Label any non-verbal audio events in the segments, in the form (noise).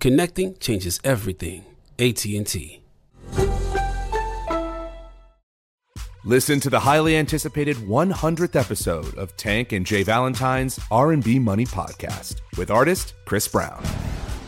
Connecting changes everything. AT&T. Listen to the highly anticipated 100th episode of Tank and Jay Valentine's R&B Money podcast with artist Chris Brown.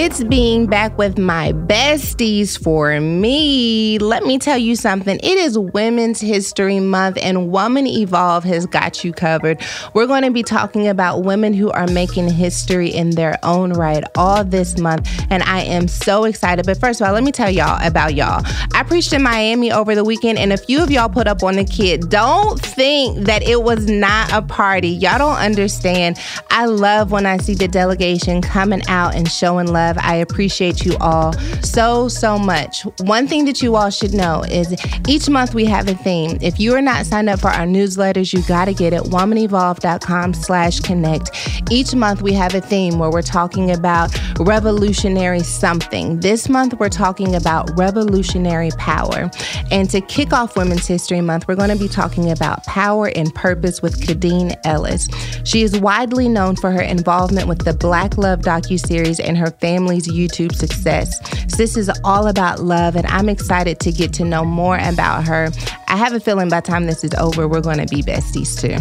It's being back with my besties for me. Let me tell you something. It is Women's History Month, and Woman Evolve has got you covered. We're going to be talking about women who are making history in their own right all this month, and I am so excited. But first of all, let me tell y'all about y'all. I preached in Miami over the weekend, and a few of y'all put up on the kid. Don't think that it was not a party. Y'all don't understand. I love when I see the delegation coming out and showing love. I appreciate you all so, so much. One thing that you all should know is each month we have a theme. If you are not signed up for our newsletters, you got to get it. womanevolve.com slash connect. Each month we have a theme where we're talking about revolutionary something. This month we're talking about revolutionary power. And to kick off Women's History Month, we're going to be talking about power and purpose with Khadeen Ellis. She is widely known for her involvement with the Black Love docuseries and her family's YouTube success. Sis is all about love, and I'm excited to get to know more about her. I have a feeling by the time this is over, we're going to be besties too.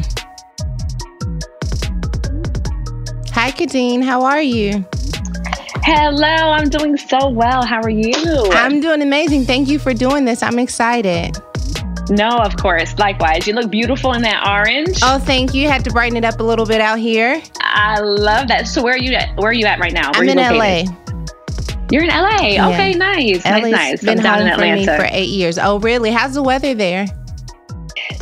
Hi, Khadeen. How are you? Hello, I'm doing so well. How are you? I'm doing amazing. Thank you for doing this. I'm excited. No, of course. Likewise. You look beautiful in that orange. Oh, thank you. Had to brighten it up a little bit out here. I love that. So where are you at? Where are you at right now? Where I'm in you LA. You're in LA. Yeah. Okay, nice. LA's nice, nice. been I'm down in for me for eight years. Oh, really? How's the weather there?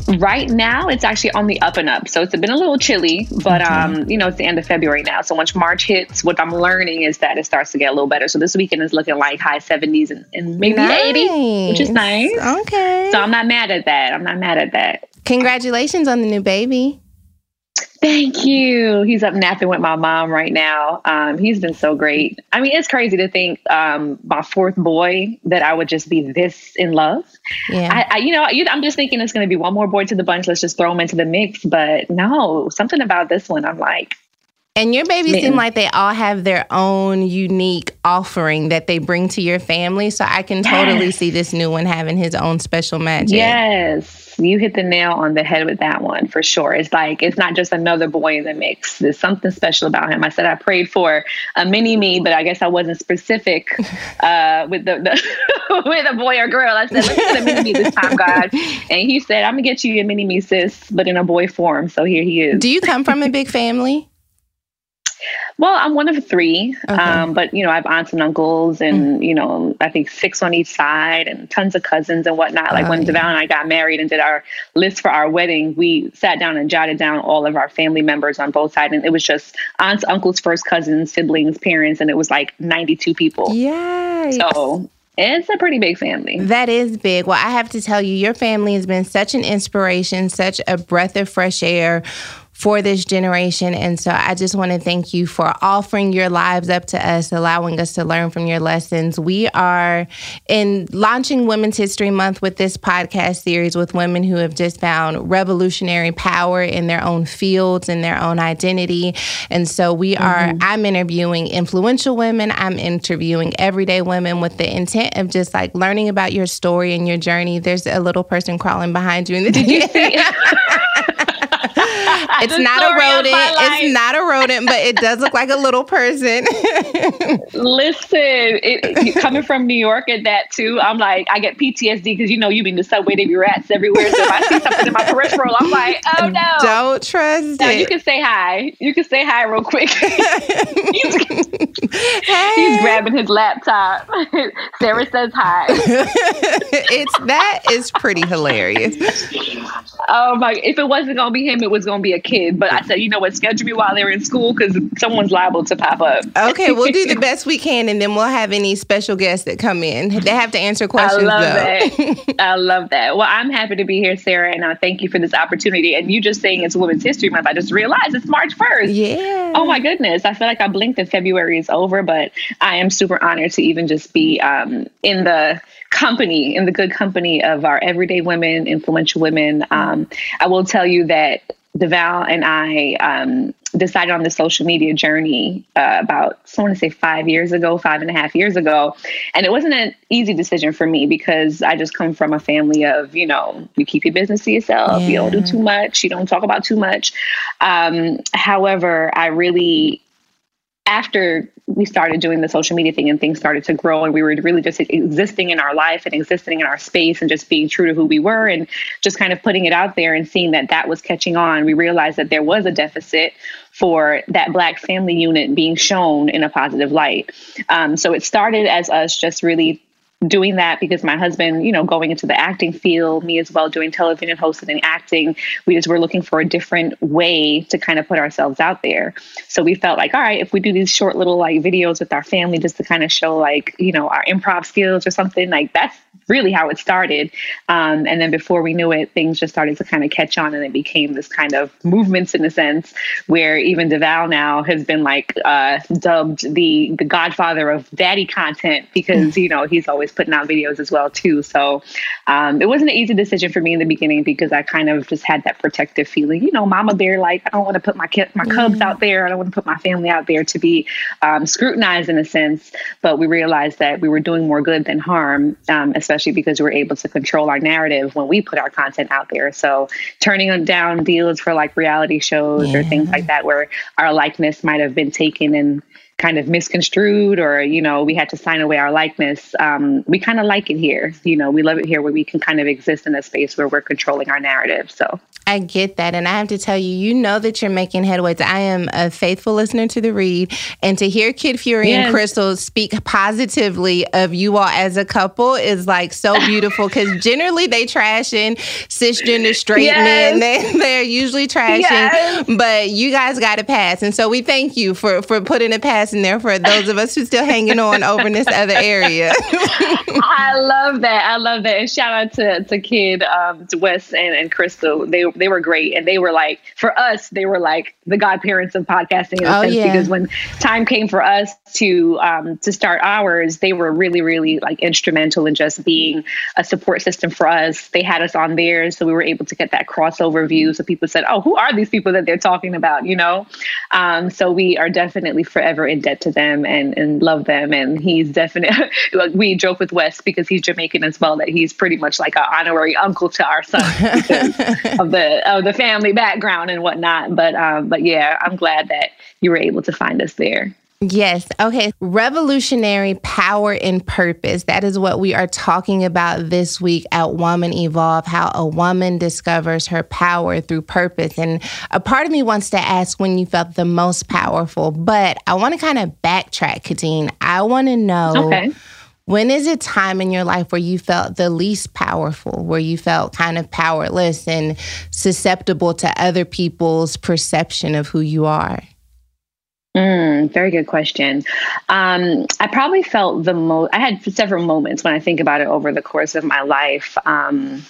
Right now, it's actually on the up and up. So it's been a little chilly, but um, you know, it's the end of February now. So once March hits, what I'm learning is that it starts to get a little better. So this weekend is looking like high 70s and, and maybe 80, which is nice. Okay. So I'm not mad at that. I'm not mad at that. Congratulations on the new baby. Thank you. He's up napping with my mom right now. Um, he's been so great. I mean, it's crazy to think um, my fourth boy that I would just be this in love. Yeah. I, I you know, I'm just thinking it's going to be one more boy to the bunch. Let's just throw him into the mix. But no, something about this one, I'm like, And your babies Man. seem like they all have their own unique offering that they bring to your family. So I can totally Yes. see this new one having his own special magic. yes, you hit the nail on the head with that one for sure. It's like it's not just another boy in the mix. There's something special about him. I said I prayed for a mini me, but I guess I wasn't specific (laughs) uh, with the, the (laughs) with a boy or girl. I said let's get a mini me this time, God, and He said I'm gonna get you a mini me, sis, but in a boy form. So here he is. Do you come from a big family? Well, I'm one of three, okay. um, but you know, I have aunts and uncles, and mm. you know, I think six on each side, and tons of cousins and whatnot. Like oh, when yeah. Devale and I got married and did our list for our wedding, we sat down and jotted down all of our family members on both sides, and it was just aunts, uncles, first cousins, siblings, parents, and it was like 92 people. Yeah. So it's a pretty big family. That is big. Well, I have to tell you, your family has been such an inspiration, such a breath of fresh air for this generation. And so I just want to thank you for offering your lives up to us, allowing us to learn from your lessons. We are in launching Women's History Month with this podcast series with women who have just found revolutionary power in their own fields and their own identity. And so we are, mm-hmm. I'm interviewing influential women, I'm interviewing everyday women with the intent of just like learning about your story and your journey. There's a little person crawling behind you in the Did you see? (laughs) it's not a rodent. It's not a rodent, but it does look like a little person. Listen, it, (laughs) coming from New York and that too, I'm like, I get PTSD because you know you mean the subway, there be rats everywhere. So if I see something in my peripheral, I'm like, oh no. Don't trust no, it. You can say hi. You can say hi real quick. (laughs) he's, hey. he's grabbing his laptop. (laughs) Sarah says hi. (laughs) it's that is pretty hilarious. Oh my! If it wasn't gonna be him, it was gonna be a kid. But I said, you know what? Schedule me while they're in school because someone's liable to pop up. Okay, we'll do the (laughs) best we can, and then we'll have any special guests that come in. They have to answer questions. I love though. that. I love that. Well, I'm happy to be here, Sarah, and I thank you for this opportunity. And you just saying it's Women's History Month, I just realized it's March 1st. Yeah. Oh my goodness! I feel like I blinked and February is over, but I am super honored to even just be um, in the company, in the good company of our everyday women, influential women. Um, I will tell you that Devale and I um, decided on the social media journey uh, about, I want to say five years ago, five and a half years ago. And it wasn't an easy decision for me because I just come from a family of, you know, you keep your business to yourself, yeah. you don't do too much, you don't talk about too much. Um, however, I really after we started doing the social media thing and things started to grow and we were really just existing in our life and existing in our space and just being true to who we were and just kind of putting it out there and seeing that that was catching on we realized that there was a deficit for that black family unit being shown in a positive light. Um, so it started as us just really doing that because my husband, you know, going into the acting field, me as well doing television hosting and acting, we just were looking for a different way to kind of put ourselves out there. So we felt like, all right, if we do these short little like videos with our family just to kind of show like, you know, our improv skills or something, like that's really how it started. Um, and then before we knew it, things just started to kind of catch on and it became this kind of movements in a sense where even Devale now has been like uh, dubbed the the godfather of daddy content because, you know, he's always putting out videos as well too. So um, it wasn't an easy decision for me in the beginning because I kind of just had that protective feeling, you know, mama bear, like I don't want to put my kid, my cubs out there. I don't want to put my family out there to be um, scrutinized in a sense. But we realized that we were doing more good than harm, um, especially because we were able to control our narrative when we put our content out there. So turning down deals for like reality shows yeah. or things like that, where our likeness might have been taken and kind of misconstrued or you know we had to sign away our likeness um, we kind of like it here you know we love it here where we can kind of exist in a space where we're controlling our narrative so I get that. And I have to tell you, you know that you're making headways. I am a faithful listener to the read. And to hear Kid Fury yes. and Crissle speak positively of you all as a couple is like so (laughs) beautiful because generally they trashing cisgender straight yes. men. (laughs) They, they're usually trashing, yes. but you guys got a pass. And so we thank you for, for putting a in there for those of us who still hanging on over in this other area. (laughs) I love that. I love that. And shout out to, to Kid, um, to Wes and, and Crissle. They they were great, and they were like for us, they were like the godparents of podcasting in a oh, sense yeah. because when time came for us to um, to start ours, they were really really like instrumental in just being a support system for us. They had us on theirs, so we were able to get that crossover view. So people said, "Oh, who are these people that they're talking about?" You know. Um, so we are definitely forever in debt to them and and love them. And he's definitely (laughs) like we joke with Wes because he's Jamaican as well that he's pretty much like an honorary uncle to our son because (laughs) of the of the family background and whatnot. But um, but yeah, I'm glad that you were able to find us there. Yes. Okay. Revolutionary power and purpose. That is what we are talking about this week at Woman Evolve how a woman discovers her power through purpose. And a part of me wants to ask when you felt the most powerful, but I want to kind of backtrack, Khadeen. I want to know. Okay. When is a time in your life where you felt the least powerful, where you felt kind of powerless and susceptible to other people's perception of who you are? Mm, very good question. Um, I probably felt the most, I had several moments when I think about it over the course of my life. Um,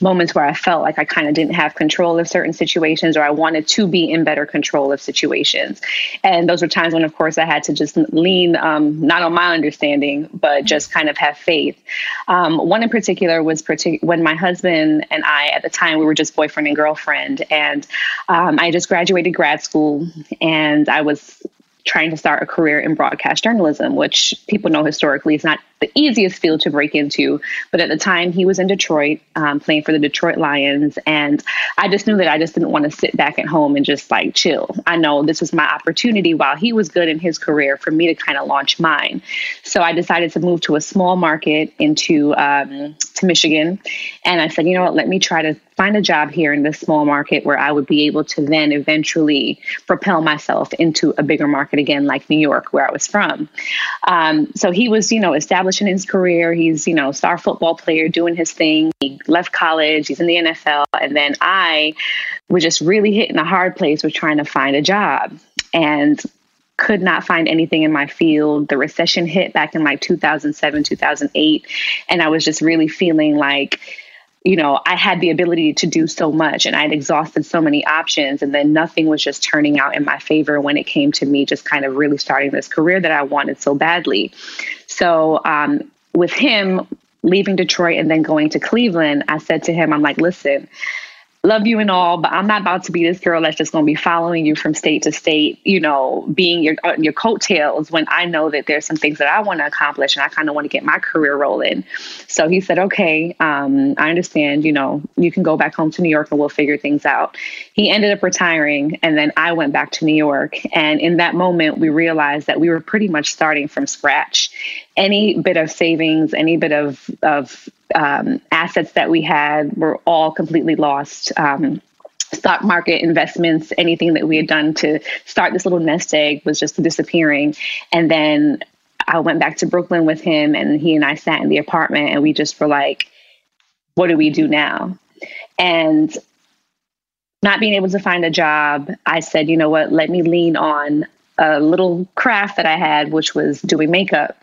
moments where I felt like I kind of didn't have control of certain situations or I wanted to be in better control of situations. And those were times when, of course, I had to just lean um, not on my understanding, but just kind of have faith. Um, one in particular was partic- when my husband and I, at the time, we were just boyfriend and girlfriend. And um, I just graduated grad school and I was trying to start a career in broadcast journalism, which people know historically is not the easiest field to break into. But at the time, he was in Detroit um, playing for the Detroit Lions. And I just knew that I just didn't want to sit back at home and just like chill. I know this was my opportunity while he was good in his career for me to kind of launch mine. So I decided to move to a small market into um, to Michigan. And I said, you know what, let me try to find a job here in this small market where I would be able to then eventually propel myself into a bigger market again, like New York, where I was from. Um, so he was, you know, establishing his career. He's, you know, star football player doing his thing. He left college, he's in the NFL. And then I was just really hitting a hard place with trying to find a job. And could not find anything in my field. The recession hit back in like 2007, 2008. And I was just really feeling like, you know, I had the ability to do so much and I'd exhausted so many options. And then nothing was just turning out in my favor when it came to me just kind of really starting this career that I wanted so badly. So, um, with him leaving Detroit and then going to Cleveland, I said to him, I'm like, listen, love you and all, but I'm not about to be this girl that's just going to be following you from state to state, you know, being your uh, your coattails when I know that there's some things that I want to accomplish and I kind of want to get my career rolling. So he said, okay, um, I understand, you know, you can go back home to New York and we'll figure things out. He ended up retiring and then I went back to New York. And in that moment, we realized that we were pretty much starting from scratch. Any bit of savings, any bit of, of um, assets that we had were all completely lost. Um, stock market investments, anything that we had done to start this little nest egg was just disappearing. And then I went back to Brooklyn with him, and he and I sat in the apartment, and we just were like, what do we do now? And not being able to find a job, I said, you know what, let me lean on a little craft that I had, which was doing makeup.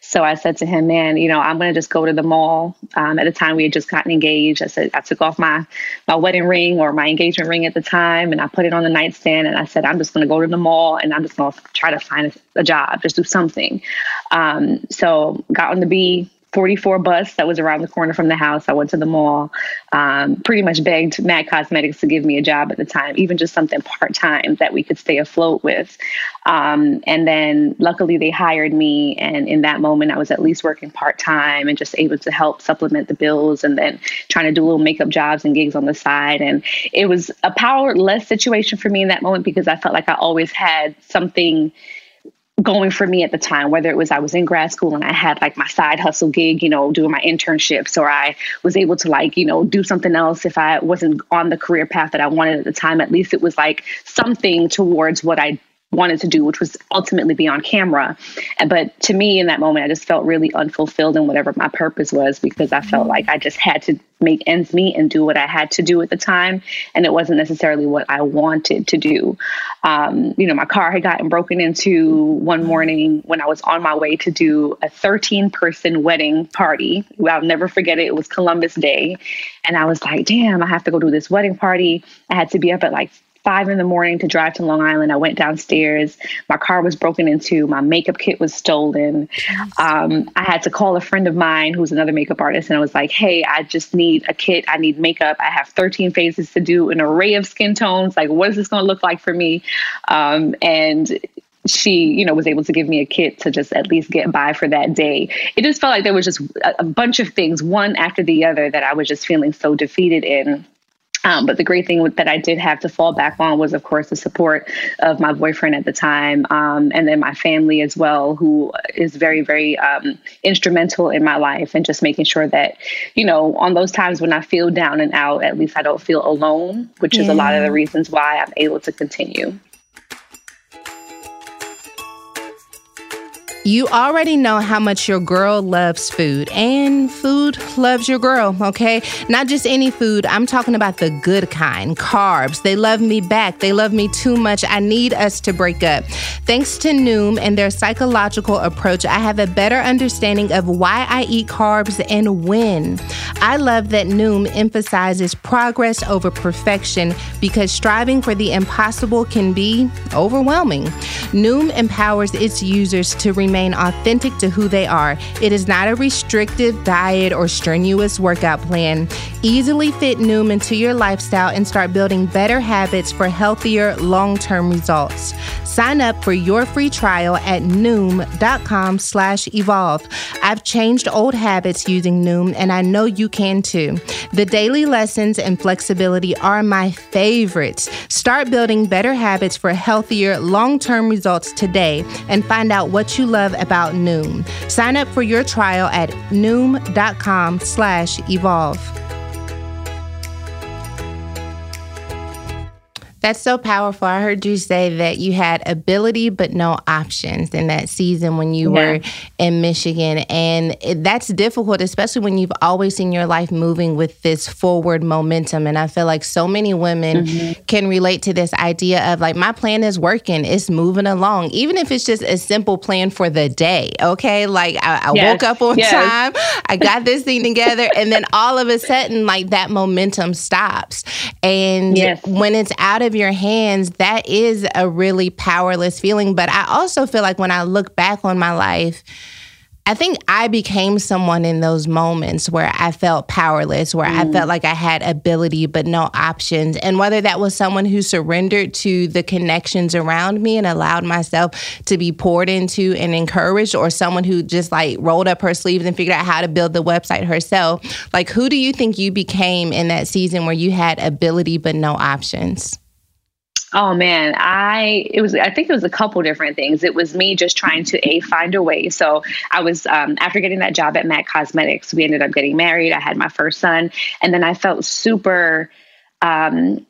So I said to him, man, you know, I'm going to just go to the mall. Um, at the time we had just gotten engaged. I said, I took off my, my wedding ring or my engagement ring at the time and I put it on the nightstand. And I said, I'm just going to go to the mall and I'm just going to try to find a, a job, just do something. Um, so got on the B, 44 bus that was around the corner from the house. I went to the mall, um, pretty much begged MAC Cosmetics to give me a job at the time, even just something part time that we could stay afloat with. Um, and then luckily they hired me. And in that moment, I was at least working part time and just able to help supplement the bills and then trying to do little makeup jobs and gigs on the side. And it was a powerless situation for me in that moment because I felt like I always had something going for me at the time, whether it was I was in grad school and I had like my side hustle gig, you know, doing my internships, or I was able to like, you know, do something else if I wasn't on the career path that I wanted at the time. At least it was like something towards what I wanted to do, which was ultimately be on camera. But to me, in that moment, I just felt really unfulfilled in whatever my purpose was because I felt like I just had to make ends meet and do what I had to do at the time. And it wasn't necessarily what I wanted to do. Um, you know, my car had gotten broken into one morning when I was on my way to do a 13 person wedding party. I'll never forget it. It was Columbus Day. And I was like, damn, I have to go do this wedding party. I had to be up at like five in the morning to drive to Long Island. I went downstairs. My car was broken into. My makeup kit was stolen. Um, I had to call a friend of mine who's another makeup artist, and I was like, "Hey, I just need a kit. I need makeup. I have 13 phases to do, an array of skin tones. Like, what is this going to look like for me?" Um, and she, you know, was able to give me a kit to just at least get by for that day. It just felt like there was just a, a bunch of things, one after the other, that I was just feeling so defeated in Um, but the great thing that I did have to fall back on was, of course, the support of my boyfriend at the time, um, and then my family as well, who is very, very um, instrumental in my life, and just making sure that, you know, on those times when I feel down and out, at least I don't feel alone, which yeah. is a lot of the reasons why I'm able to continue. You already know how much your girl loves food, and food loves your girl, okay? Not just any food, I'm talking about the good kind, carbs. They love me back. They love me too much. I need us to break up. Thanks to Noom and their psychological approach, I have a better understanding of why I eat carbs and when. I love that Noom emphasizes progress over perfection because striving for the impossible can be overwhelming. Noom empowers its users to remain remain authentic to who they are. It is not a restrictive diet or strenuous workout plan. Easily fit Noom into your lifestyle and start building better habits for healthier long term results. Sign up for your free trial at noom.com slash evolve. I've changed old habits using Noom, and I know you can too. The daily lessons and flexibility are my favorites. Start building better habits for healthier long term results today and find out what you love love about Noom. Sign up for your trial at noom.com slash evolve. That's so powerful. I heard you say that you had ability but no options in that season when you yeah. were in Michigan. And that's difficult, especially when you've always seen your life moving with this forward momentum. And I feel like so many women mm-hmm. can relate to this idea of like, my plan is working, it's moving along, even if it's just a simple plan for the day. Okay. Like, I, I yes. woke up on yes. time, I (laughs) got this thing together, and then all of a sudden, like, that momentum stops. And yes. when it's out of of your hands, that is a really powerless feeling. But I also feel like when I look back on my life, I think I became someone in those moments where I felt powerless, where mm. I felt like I had ability but no options. And whether that was someone who surrendered to the connections around me and allowed myself to be poured into and encouraged, or someone who just like rolled up her sleeves and figured out how to build the website herself. Like, who do you think you became in that season where you had ability but no options? Oh man, I it was I think it was a couple different things. It was me just trying to a find a way. So I was um, after getting that job at MAC Cosmetics, we ended up getting married. I had my first son, and then I felt super um,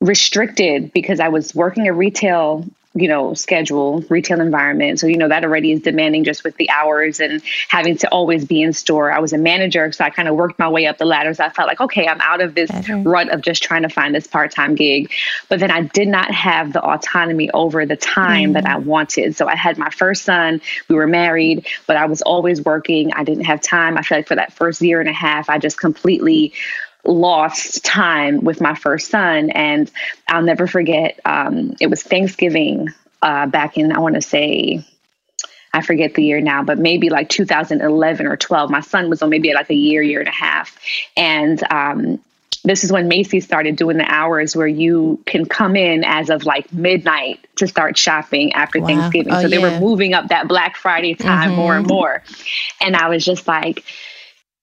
restricted because I was working a retail you know schedule retail environment. So you know that already is demanding just with the hours and having to always be in store. I was a manager so i kind of worked my way up the ladder. So i felt like okay i'm out of this Better. rut of just trying to find this part-time gig. But then i did not have the autonomy over the time mm. that i wanted. So i had my first son. We were married but i was always working. I didn't have time. I feel like for that first year and a half i just completely lost time with my first son. And I'll never forget, um, it was Thanksgiving uh, back in, I want to say, I forget the year now, but maybe like 2011 or 12. My son was on maybe like a year, year and a half. And um, this is when Macy's started doing the hours where you can come in as of like midnight to start shopping after wow. Thanksgiving. Oh, so they yeah. were moving up that Black Friday time mm-hmm. more and more. And I was just like,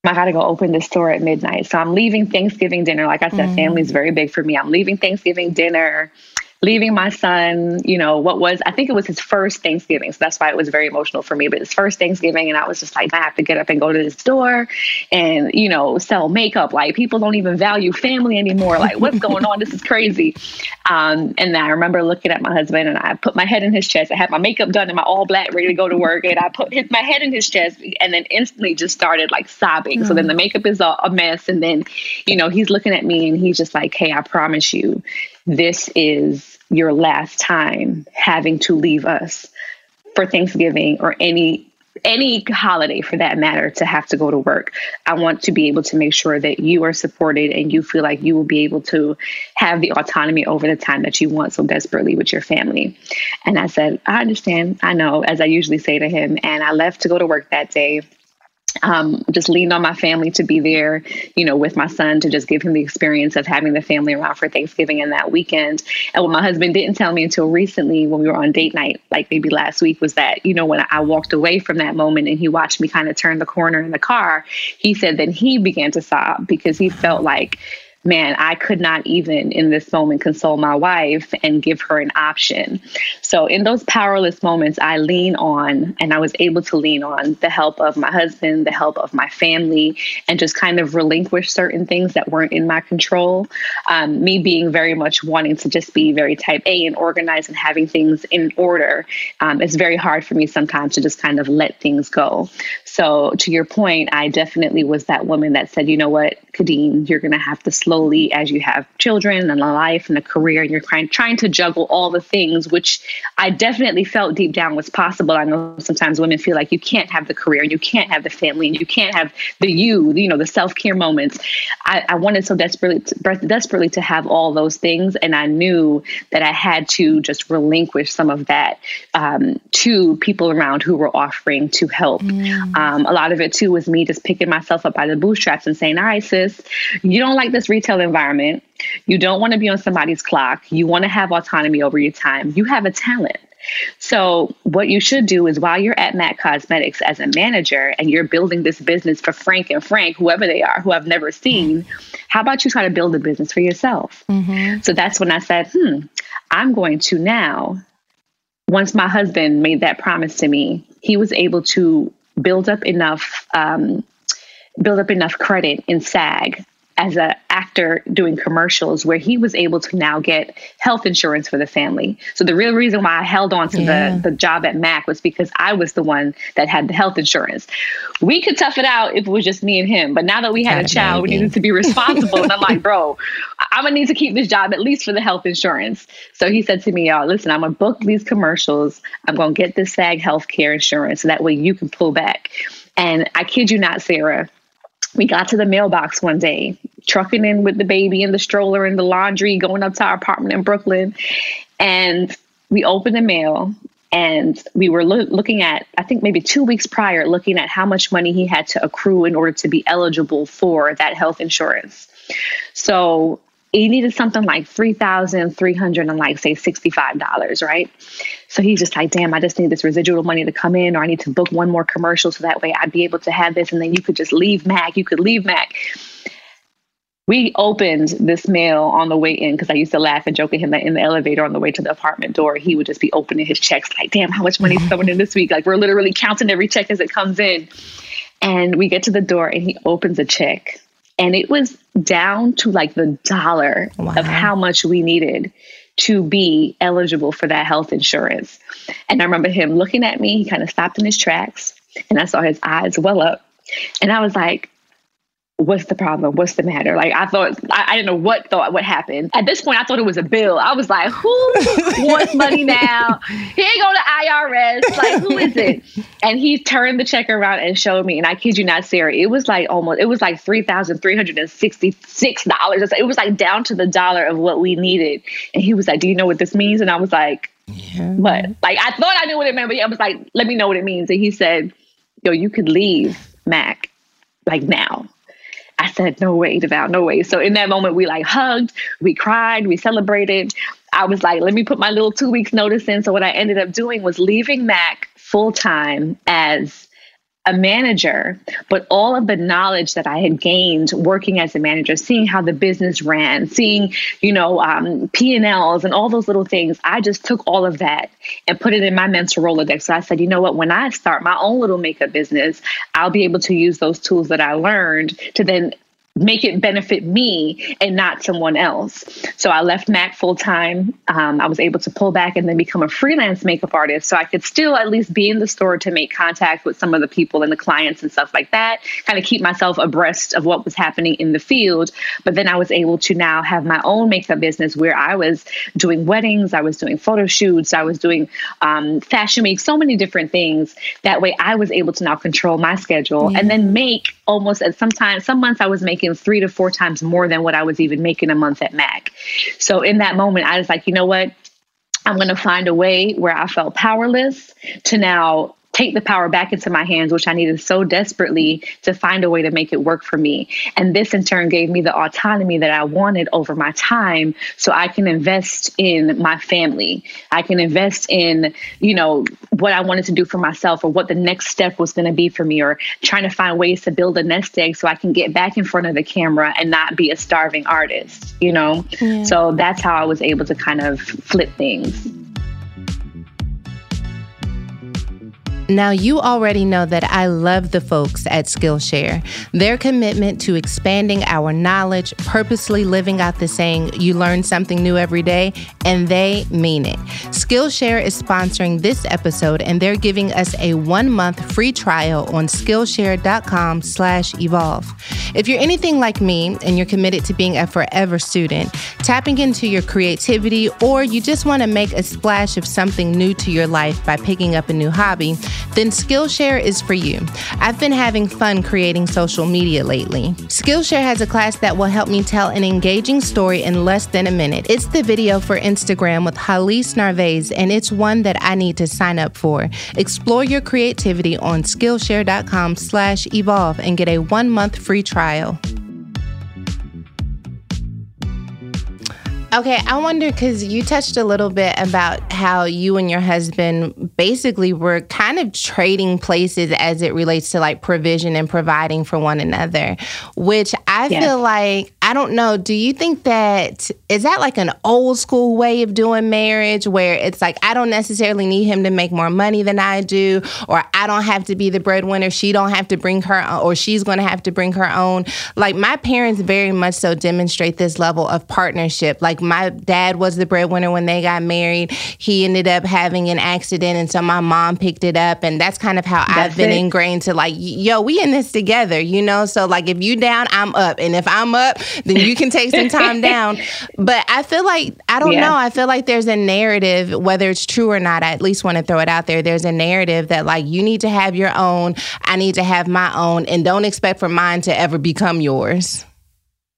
I got to go open the store at midnight. So I'm leaving Thanksgiving dinner. Like I said, mm. family is very big for me. I'm leaving Thanksgiving dinner leaving my son, you know, what was, I think it was his first Thanksgiving. So that's why it was very emotional for me. But his first Thanksgiving, and I was just like, I have to get up and go to the store and, you know, sell makeup. Like, people don't even value family anymore. Like, what's (laughs) going on? This is crazy. Um, and I remember looking at my husband and I put my head in his chest. I had my makeup done and my all black, ready to go to work. And I put his, my head in his chest and then instantly just started like sobbing. Mm. So then the makeup is a, a mess. And then, you know, he's looking at me and he's just like, hey, I promise you, this is your last time having to leave us for Thanksgiving or any any holiday for that matter to have to go to work. I want to be able to make sure that you are supported and you feel like you will be able to have the autonomy over the time that you want so desperately with your family. And I said, I understand. I know, as I usually say to him. And I left to go to work that day um, just leaned on my family to be there, you know, with my son to just give him the experience of having the family around for Thanksgiving and that weekend. And what my husband didn't tell me until recently when we were on date night, like maybe last week, was that, you know, when I walked away from that moment and he watched me kind of turn the corner in the car, he said that he began to sob because he felt like, man, I could not even in this moment console my wife and give her an option. So, in those powerless moments, I lean on and I was able to lean on the help of my husband, the help of my family, and just kind of relinquish certain things that weren't in my control. Um, me being very much wanting to just be very type A and organized and having things in order, um, it's very hard for me sometimes to just kind of let things go. So, to your point, I definitely was that woman that said, you know what, Khadeen, you're going to have to slowly, as you have children and a life and a career, and you're trying, trying to juggle all the things, which I definitely felt deep down was possible. I know sometimes women feel like you can't have the career and you can't have the family and you can't have the you, you know, the self care moments. I, I, wanted so desperately, to, desperately to have all those things. And I knew that I had to just relinquish some of that um, to people around who were offering to help. Mm. Um, a lot of it too was me just picking myself up by the bootstraps and saying, all right, sis, you don't like this retail environment. You don't want to be on somebody's clock. You want to have autonomy over your time. You have a talent. So, what you should do is while you're at MAC Cosmetics as a manager and you're building this business for Frank and Frank, whoever they are, who I've never seen, how about you try to build a business for yourself? Mm-hmm. So, that's when I said, hmm, I'm going to now, once my husband made that promise to me, he was able to build up enough. Um, build up enough credit in SAG as an actor doing commercials where he was able to now get health insurance for the family. So the real reason why I held on to yeah. the, the job at Mac was because I was the one that had the health insurance. We could tough it out if it was just me and him. But now that we had a child, we needed to be (laughs) responsible. and I'm like, bro, I'm gonna need to keep this job at least for the health insurance. So he said to me, y'all, listen, I'm gonna book these commercials. I'm gonna get this SAG health care insurance so that way you can pull back. And I kid you not, Sarah, we got to the mailbox one day, trucking in with the baby and the stroller and the laundry, going up to our apartment in Brooklyn. And we opened the mail and we were lo- looking at, I think maybe two weeks prior, looking at how much money he had to accrue in order to be eligible for that health insurance. So he needed something like three thousand three hundred and like say sixty five dollars, right? So he's just like, damn, I just need this residual money to come in, or I need to book one more commercial so that way I'd be able to have this, and then you could just leave Mac. You could leave Mac. We opened this mail on the way in because I used to laugh and joke at him that in the elevator on the way to the apartment door, he would just be opening his checks like, damn, how much money is coming in this week? Like we're literally counting every check as it comes in. And we get to the door and he opens a check and it was down to like the dollar wow. of how much we needed to be eligible for that health insurance. And I remember him looking at me, he kind of stopped in his tracks, and I saw his eyes well up. And I was like, what's the problem? What's the matter? Like I thought, I, I, didn't know what thought what happened. At this point, I thought it was a bill. I was like, who (laughs) wants money now? Here go to IRS. Like who is it? (laughs) And he turned the check around and showed me. And I kid you not, Sarah, it was like almost, it was like three thousand three hundred and sixty six dollars. It was like down to the dollar of what we needed. And he was like, "Do you know what this means?" And I was like, yeah. "What?" Like I thought I knew what it meant, but I was like, "Let me know what it means." And he said, "Yo, you could leave Mac." like now I said, no way, Devale, no way. So in that moment, we like hugged, we cried, we celebrated. I was like, let me put my little two weeks notice in. So what I ended up doing was leaving Mac full time as a manager, but all of the knowledge that I had gained working as a manager, seeing how the business ran, seeing, you know, um, P&Ls and all those little things, I just took all of that and put it in my mental Rolodex. So I said, you know what, when I start my own little makeup business, I'll be able to use those tools that I learned to then make it benefit me and not someone else. So I left Mac full time. Um, I was able to pull back and then become a freelance makeup artist. So I could still at least be in the store to make contact with some of the people and the clients and stuff like that, kind of keep myself abreast of what was happening in the field. But then I was able to now have my own makeup business where I was doing weddings, I was doing photo shoots, I was doing um, fashion week, so many different things. That way I was able to now control my schedule yeah. and then make almost at sometimes, some months I was making making three to four times more than what I was even making a month at Mac. So in that moment, I was like, you know what? I'm going to find a way where I felt powerless to now take the power back into my hands, which I needed so desperately to find a way to make it work for me. And this in turn gave me the autonomy that I wanted over my time so I can invest in my family. I can invest in, you know, what I wanted to do for myself or what the next step was going to be for me or trying to find ways to build a nest egg so I can get back in front of the camera and not be a starving artist, you know? Yeah. So that's how I was able to kind of flip things. Now, you already know that I love the folks at Skillshare. Their commitment to expanding our knowledge, purposely living out the saying, you learn something new every day, and they mean it. Skillshare is sponsoring this episode, and they're giving us a one-month free trial on Skillshare.com slash evolve. If you're anything like me and you're committed to being a forever student, tapping into your creativity, or you just want to make a splash of something new to your life by picking up a new hobby, then Skillshare is for you. I've been having fun creating social media lately. Skillshare has a class that will help me tell an engaging story in less than a minute. It's the video for Instagram with Hallease Narvaez, and it's one that I need to sign up for. Explore your creativity on Skillshare.com slash evolve and get a one-month free trial. Okay, I wonder because you touched a little bit about how you and your husband basically were kind of trading places as it relates to like provision and providing for one another, which I yes. feel like, I don't know, do you think that is that like an old school way of doing marriage where it's like, I don't necessarily need him to make more money than I do, or I don't have to be the breadwinner, she don't have to bring her, or she's going to have to bring her own. Like my parents very much so demonstrate this level of partnership. Like, like my dad was the breadwinner when they got married. He ended up having an accident, and so my mom picked it up, and that's kind of how that's I've been it. ingrained to like, yo, we in this together, you know. So like, if you down, I'm up, and if I'm up, then you can take some time (laughs) down. But I feel like I don't yeah. know. I feel like there's a narrative, whether it's true or not. I at least want to throw it out there. There's a narrative that like you need to have your own, I need to have my own, and don't expect for mine to ever become yours.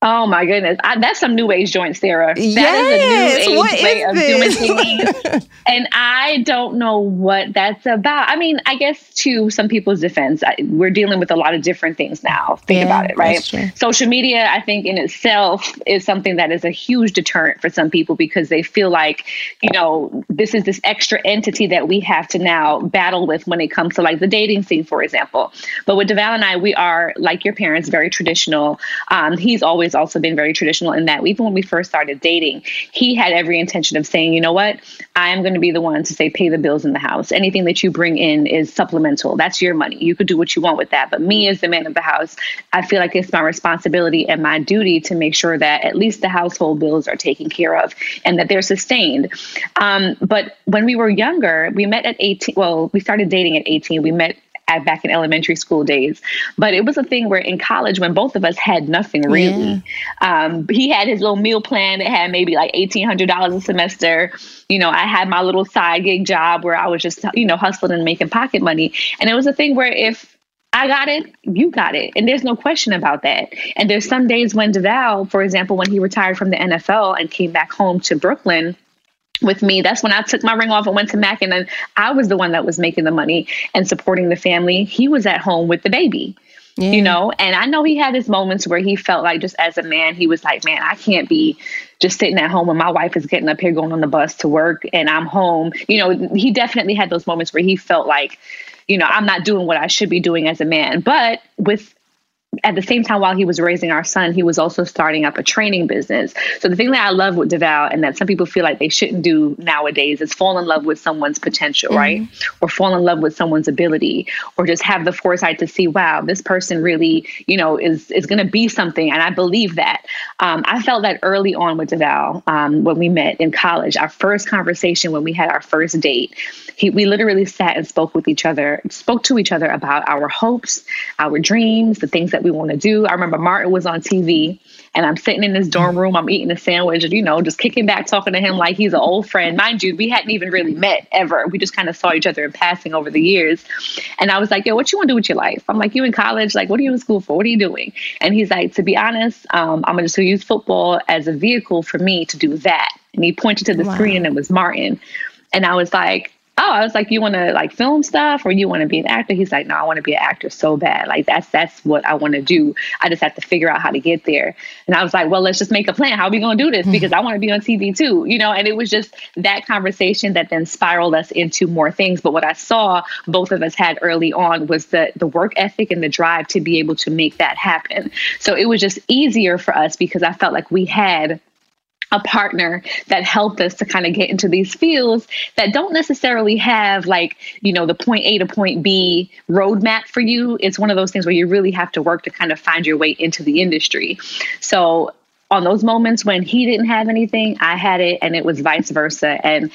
Oh my goodness, I, that's some new age joint, Sarah. That yes, is a new age way of this? doing things, (laughs) and I don't know what that's about. I mean, I guess to some people's defense, I, we're dealing with a lot of different things now. Think yeah, about it, right? Social media, I think, in itself is something that is a huge deterrent for some people because they feel like, you know, this is this extra entity that we have to now battle with when it comes to like the dating scene, for example. But with Devale and I, we are like your parents, very traditional. Um, he's always has also been very traditional in that even when we first started dating, he had every intention of saying, you know what, I am going to be the one to say, pay the bills in the house. Anything that you bring in is supplemental. That's your money. You could do what you want with that. But me, as the man of the house, I feel like it's my responsibility and my duty to make sure that at least the household bills are taken care of and that they're sustained. Um, but when we were younger, we met at 18. Well, we started dating at 18. We met back in elementary school days. But it was a thing where in college, when both of us had nothing really, yeah. um, he had his little meal plan that had maybe like eighteen hundred dollars a semester. You know, I had my little side gig job where I was just you know hustling and making pocket money, and it was a thing where if I got it, you got it. And there's no question about that. And there's some days when Devale, for example, when he retired from the NFL and came back home to Brooklyn, with me. That's when I took my ring off and went to Mac, and then I was the one that was making the money and supporting the family. He was at home with the baby. Yeah. You know, and I know he had his moments where he felt like just as a man, he was like, Man, I can't be just sitting at home when my wife is getting up here going on the bus to work and I'm home. You know, he definitely had those moments where he felt like, you know, I'm not doing what I should be doing as a man. But with at the same time, while he was raising our son, he was also starting up a training business. So the thing that I love with Devale and that some people feel like they shouldn't do nowadays is fall in love with someone's potential, mm-hmm. right? Or fall in love with someone's ability, or just have the foresight to see, wow, this person really, you know, is is going to be something. And I believe that. Um, I felt that early on with Devale um, when we met in college. Our first conversation when we had our first date, he, we literally sat and spoke with each other, spoke to each other about our hopes, our dreams, the things that we want to do. I remember Martin was on TV and I'm sitting in his dorm room, I'm eating a sandwich, and you know, just kicking back, talking to him like he's an old friend. Mind you, we hadn't even really met ever. We just kind of saw each other in passing over the years. And I was like, yo, what you want to do with your life? I'm like, you in college? Like, what are you in school for? What are you doing? And he's like, to be honest, um, I'm going to use football as a vehicle for me to do that. And he pointed to the wow. screen and it was Martin. And I was like, oh, I was like, you want to like film stuff or you want to be an actor? He's like, no, I want to be an actor so bad. Like that's that's what I want to do. I just have to figure out how to get there. And I was like, well, let's just make a plan. How are we going to do this? Because (laughs) I want to be on TV too, you know. And it was just that conversation that then spiraled us into more things. But what I saw both of us had early on was the the work ethic and the drive to be able to make that happen. So it was just easier for us because I felt like we had a partner that helped us to kind of get into these fields that don't necessarily have like you know the point a to point b roadmap for you. It's one of those things where you really have to work to kind of find your way into the industry. So on those moments when he didn't have anything i had it and it was vice versa and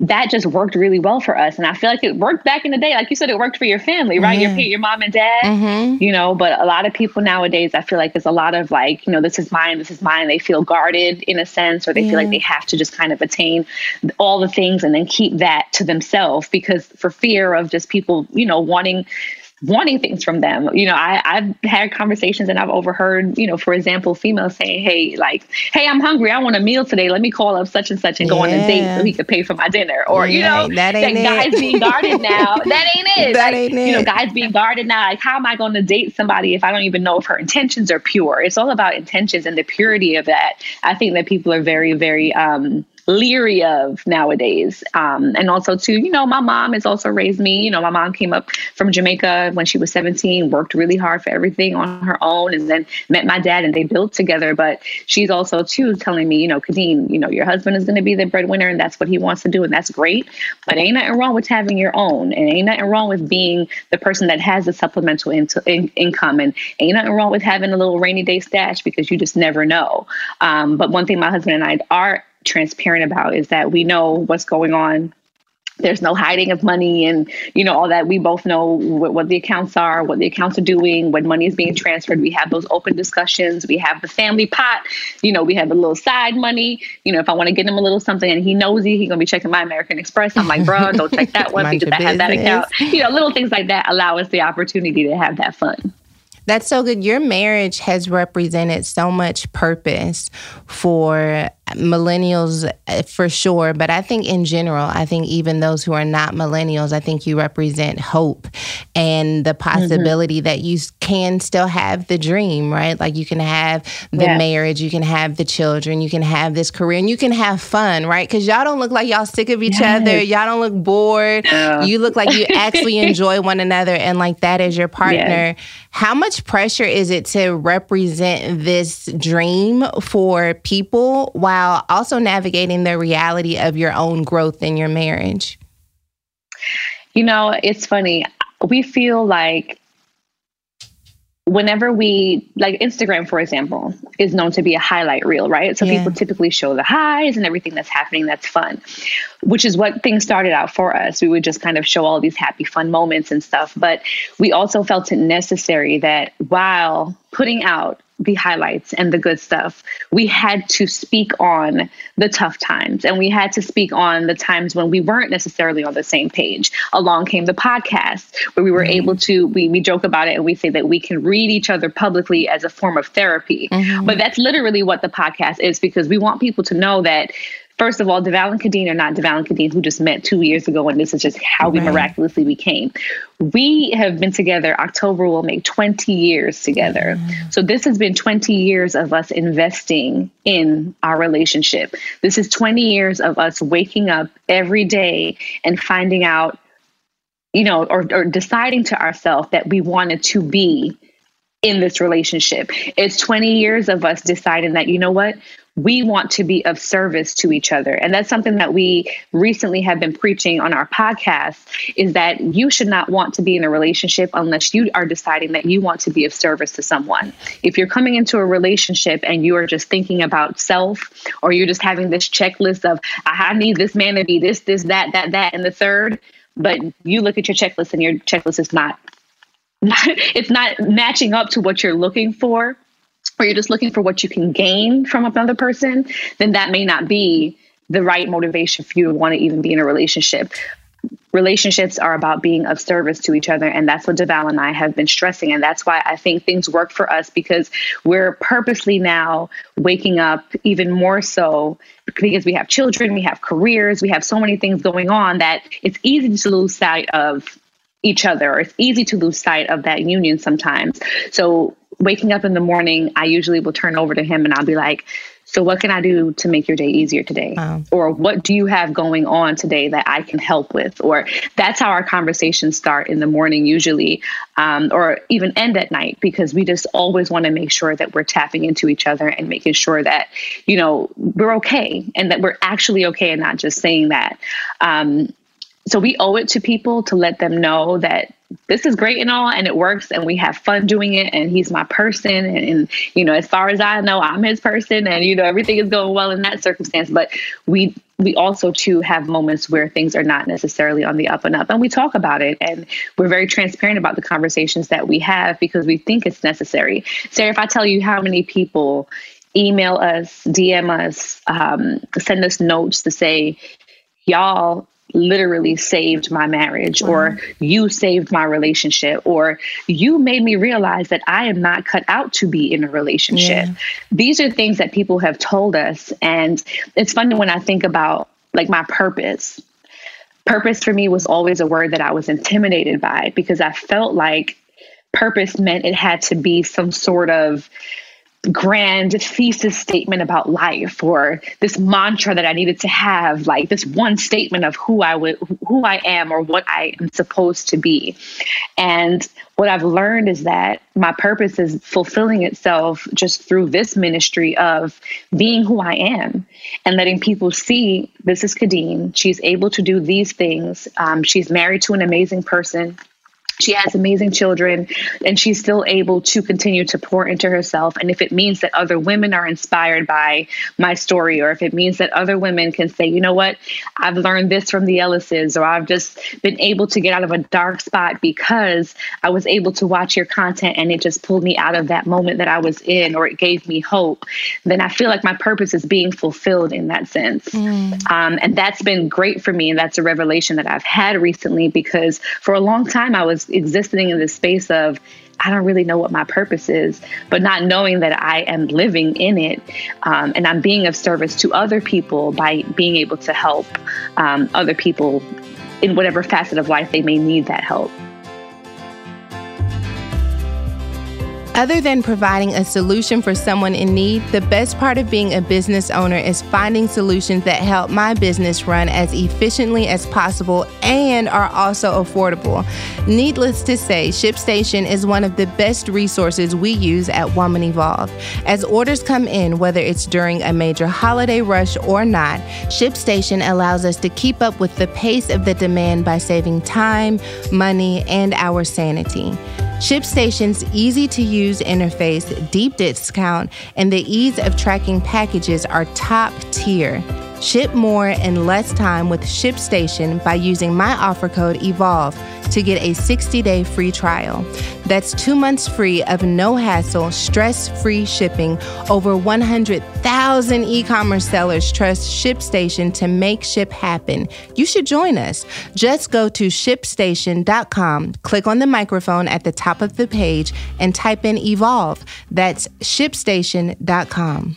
that just worked really well for us. And I feel like it worked back in the day. Like you said, it worked for your family, right? Yeah. Your, your mom and dad, Mhm. you know, but a lot of people nowadays, I feel like there's a lot of like, you know, this is mine, this is mine. They feel guarded in a sense, or they feel like they have to just kind of attain all the things and then keep that to themselves because for fear of just people, you know, wanting wanting things from them. You know, I, I've had conversations and I've overheard, you know, for example, females saying, Hey, like, hey, I'm hungry. I want a meal today. Let me call up such and such and go on a date so he could pay for my dinner. Or, you know, that ain't it. guys being guarded (laughs) now. that ain't it. That Like, ain't You know, guys being guarded now. Like, how am I going to date somebody if I don't even know if her intentions are pure? It's all about intentions and the purity of that. I think that people are very, very um leery of nowadays. Um, and also too, you know, my mom has also raised me. You know, my mom came up from Jamaica when she was 17, worked really hard for everything on her own, and then met my dad and they built together. But she's also too telling me, you know, Khadeen, you know, your husband is going to be the breadwinner and that's what he wants to do. And that's great. But ain't nothing wrong with having your own. And ain't nothing wrong with being the person that has the supplemental in- in- income. And ain't nothing wrong with having a little rainy day stash because you just never know. Um, but one thing my husband and I are transparent about is that we know what's going on. There's no hiding of money and you know all that. We both know what, what the accounts are what the accounts are doing when money is being transferred. We have those open discussions. We have the family pot. You know we have a little side money. You know if i want to get him a little something and he knows he, he's going to be checking my american express. I'm like bro don't check that (laughs) one because i have that account. You know little things like that allow us the opportunity to have that fun. That's so good. Your marriage has represented so much purpose for millennials uh, for sure, but I think in general, I think even those who are not millennials, I think you represent hope and the possibility that you can still have the dream, right? Like you can have the Yes. marriage, you can have the children, you can have this career, and you can have fun, right? Because y'all don't look like y'all sick of each other. Y'all don't look bored. Yeah. You look like you actually (laughs) enjoy one another, and like that is your partner. How much pressure is it to represent this dream for people while also navigating the reality of your own growth in your marriage? You know, it's funny. We feel like whenever we like Instagram, for example, is known to be a highlight reel, right? So Yeah. people typically show the highs and everything that's happening that's fun, which is what things started out for us. We would just kind of show all these happy, fun moments and stuff. But we also felt it necessary that while putting out the highlights and the good stuff, we had to speak on the tough times and we had to speak on the times when we weren't necessarily on the same page. Along came the podcast where we were mm-hmm. able to, we, we joke about it and we say that we can read each other publicly as a form of therapy. Mm-hmm. But that's literally what the podcast is because we want people to know that. First of all, Devale and Khadeen are not Devale and Khadeen who just met two years ago, and this is just how we Right. miraculously became. We have been together. October will make 20 years together. So this has been 20 years of us investing in our relationship. This is 20 years of us waking up every day and finding out, you know, or, or deciding to ourselves that we wanted to be in this relationship. It's 20 years of us deciding that, you know what? We want to be of service to each other. And that's something that we recently have been preaching on our podcast is that you should not want to be in a relationship unless you are deciding that you want to be of service to someone. If you're coming into a relationship and you are just thinking about self or you're just having this checklist of I need this man to be this this that that that and the third, but you look at your checklist and your checklist is not (laughs) it's not matching up to what you're looking for or you're just looking for what you can gain from another person then that may not be the right motivation for you to want to even be in a relationship. Relationships are about being of service to each other and that's what devale and i have been stressing and that's why i think things work for us because we're purposely now waking up even more so because we have children we have careers we have so many things going on that it's easy to lose sight of each other it's easy to lose sight of that union sometimes. So waking up in the morning i usually will turn over to him and i'll be like so, what can I do to make your day easier today? Wow. Or what do you have going on today that I can help with? Or that's how our conversations start in the morning, usually, um, or even end at night, because we just always want to make sure that we're tapping into each other and making sure that, you know, we're okay and that we're actually okay and not just saying that. Um, so we owe it to people to let them know that this is great and all and it works and we have fun doing it and he's my person and, and, you know as far as i know i'm his person and you know everything is going well in that circumstance. But we we also too have moments where things are not necessarily on the up and up and we talk about it and we're very transparent about the conversations that we have because we think it's necessary. Sarah if i tell you how many people email us dm us um, send us notes to say y'all literally saved my marriage wow. or you saved my relationship or you made me realize that I am not cut out to be in a relationship. Yeah. These are things that people have told us and it's funny when I think about like my purpose. Purpose for me was always a word that I was intimidated by because I felt like purpose meant it had to be some sort of grand thesis statement about life or this mantra that I needed to have, like this one statement of who I would who I am or what I am supposed to be. And what I've learned is that my purpose is fulfilling itself just through this ministry of being who I am and letting people see this is Khadeen. She's able to do these things. Um, she's married to an amazing person she has amazing children and she's still able to continue to pour into herself. And if it means that other women are inspired by my story or if it means that other women can say you know what? I've learned this from the ellises or i've just been able to get out of a dark spot because i was able to watch your content and it just pulled me out of that moment that i was in or it gave me hope then i feel like my purpose is being fulfilled in that sense. Mm. um, and that's been great for me and that's a revelation that i've had recently because for a long time i was existing in this space of I don't really know what my purpose is, but not knowing that I am living in it um, and I'm being of service to other people by being able to help um, other people in whatever facet of life they may need that help. Other than providing a solution for someone in need, the best part of being a business owner is finding solutions that help my business run as efficiently as possible and are also affordable. Needless to say, ShipStation is one of the best resources we use at Woman Evolve. As orders come in, whether it's during a major holiday rush or not, ShipStation allows us to keep up with the pace of the demand by saving time, money, and our sanity. ShipStation's easy to use interface, deep discount, and the ease of tracking packages are top tier. Ship more in less time with ShipStation by using my offer code EVOLVE to get a 60 day free trial. That's two months free of no hassle, stress free shipping. Over 100,000 e commerce sellers trust ShipStation to make ship happen. You should join us. Just go to shipstation.com, click on the microphone at the top of the page, and type in Evolve. That's shipstation.com.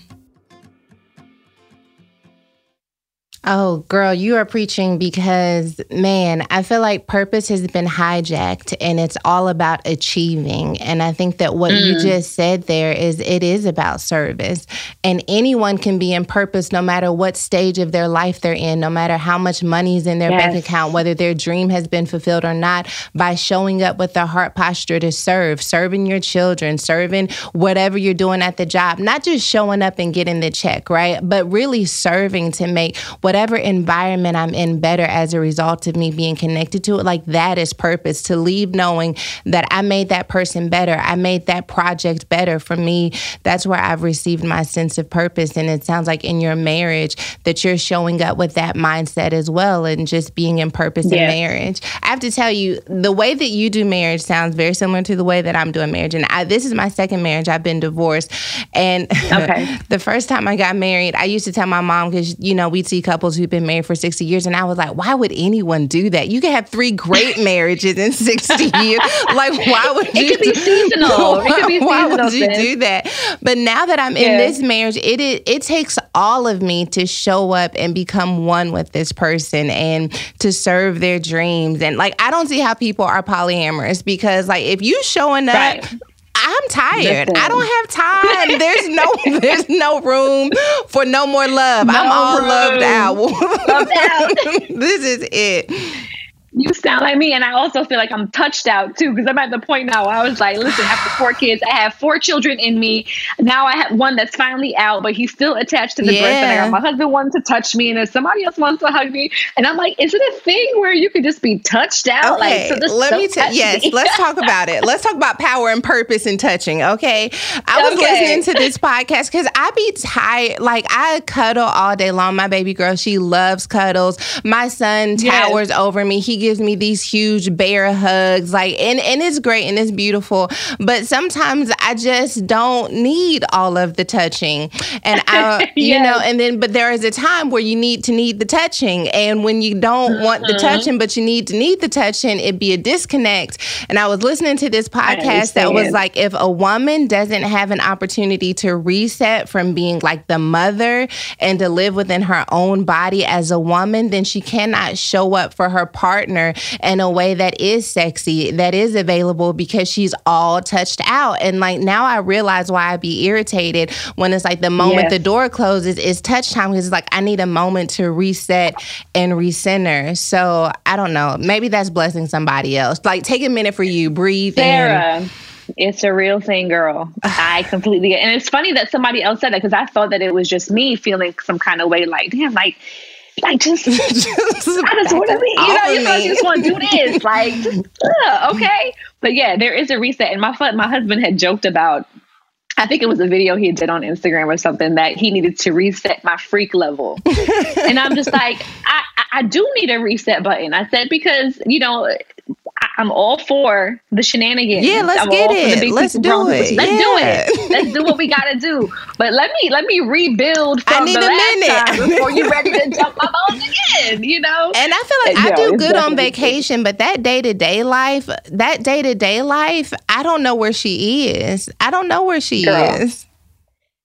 Oh, girl, you are preaching because, man, I feel like purpose has been hijacked and it's all about achieving. And I think that what mm. you just said there is it is about service. And anyone can be in purpose no matter what stage of their life they're in, no matter how much money is in their yes. bank account, whether their dream has been fulfilled or not, by showing up with the heart posture to serve, serving your children, serving whatever you're doing at the job, not just showing up and getting the check, right? But really serving to make what whatever environment I'm in better as a result of me being connected to it, like that is purpose to leave knowing that I made that person better. I made that project better for me. That's where I've received my sense of purpose. And it sounds like in your marriage that you're showing up with that mindset as well and just being in purpose yes. in marriage. I have to tell you, the way that you do marriage sounds very similar to the way that I'm doing marriage. And I, this is my second marriage. I've been divorced. And (laughs) okay. the first time I got married, I used to tell my mom, because, you know, we'd see couples couples who've been married for 60 years. And I was like, why would anyone do that? You could have three great (laughs) marriages in 60 years. Like, why (laughs) would you? It could be seasonal. Why, it could be seasonal. Why would you do that? But now that I'm yeah. in this marriage, it, it it takes all of me to show up and become one with this person and to serve their dreams. And like, I don't see how people are polyamorous because like if you showing up. Right I'm tired. Listen. I don't have time. There's no (laughs) there's no room for no more love. No I'm all room. loved out. loved out. (laughs) this is it you sound like me. And I also feel like I'm touched out too, because I'm at the point now I was like, listen, after four kids, I have four children in me. Now I have one that's finally out, but he's still attached to the yeah. breast. And I got my husband wants to touch me, and then somebody else wants to hug me. And I'm like, is it a thing where you could just be touched out? Okay, like, so let so me tell yes, let's talk (laughs) about it. Let's talk about power and purpose and touching. Okay. I was okay. listening to this podcast because I be tired. Like I cuddle all day long. My baby girl, she loves cuddles. My son towers yes. over me. He gives me these huge bear hugs like and and it's great and it's beautiful but sometimes I just don't need all of the touching and I yes. (laughs) you know and then but there is a time where you need to need the touching and when you don't want the mm-hmm. touching but you need to need the touching it'd be a disconnect and I was listening to this podcast that was like if a woman doesn't have an opportunity to reset from being like the mother and to live within her own body as a woman then she cannot show up for her partner partner in a way that is sexy, that is available because she's all touched out. And like now I realize why I'd be irritated when it's like the moment yes. the door closes is touch time because it's like I need a moment to reset and recenter. So I don't know. Maybe that's blessing somebody else. Like take a minute for you, breathe. Sarah. In. It's a real thing, girl. (sighs) I completely and it's funny that somebody else said that because I thought that it was just me feeling some kind of way like, damn, like like (laughs) just, just I just want to be, you know, you know, you just want to do this, like, just, uh, okay. But yeah, there is a reset, and my my husband had joked about. I think it was a video he did on Instagram or something that he needed to reset my freak level, (laughs) and I'm just like, I I do need a reset button. I said because you know I'm all for the shenanigans. Yeah, let's I'm get it. Let's do it. Let's yeah. do it. Let's do what we gotta do. But let me let me rebuild from I need the a last minute. time before you're ready to (laughs) jump my bones again. You know. And I feel like I do good on vacation, but that day to day life, that day to day life, I don't know where she is. I don't know where she Girl. is.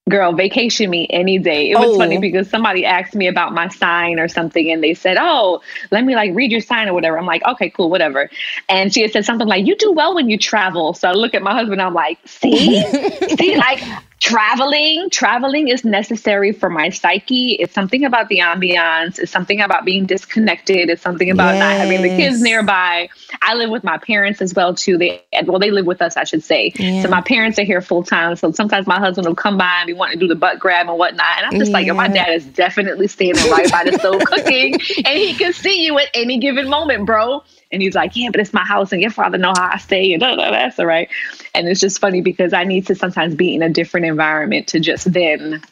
Girl, vacation me any day. It was oh. funny because somebody asked me about my sign or something and they said, Oh, let me like read your sign or whatever. I'm like, okay, cool, whatever. And she had said something like, You do well when you travel. So I look at my husband, I'm like, see? (laughs) see, like traveling traveling is necessary for my psyche. It's something about the ambiance. It's something about being disconnected. It's something about yes. not having the kids nearby. I live with my parents as well too. They well they live with us i should say. Yeah. so my parents are here full time so sometimes my husband will come by and be wanting to do the butt grab and whatnot. And i'm just yeah. like my dad is definitely standing right by the stove (laughs) cooking and he can see you at any given moment bro and he's like, yeah, but it's my house and your father know how I stay and that's all right. And it's just funny because I need to sometimes be in a different environment to just then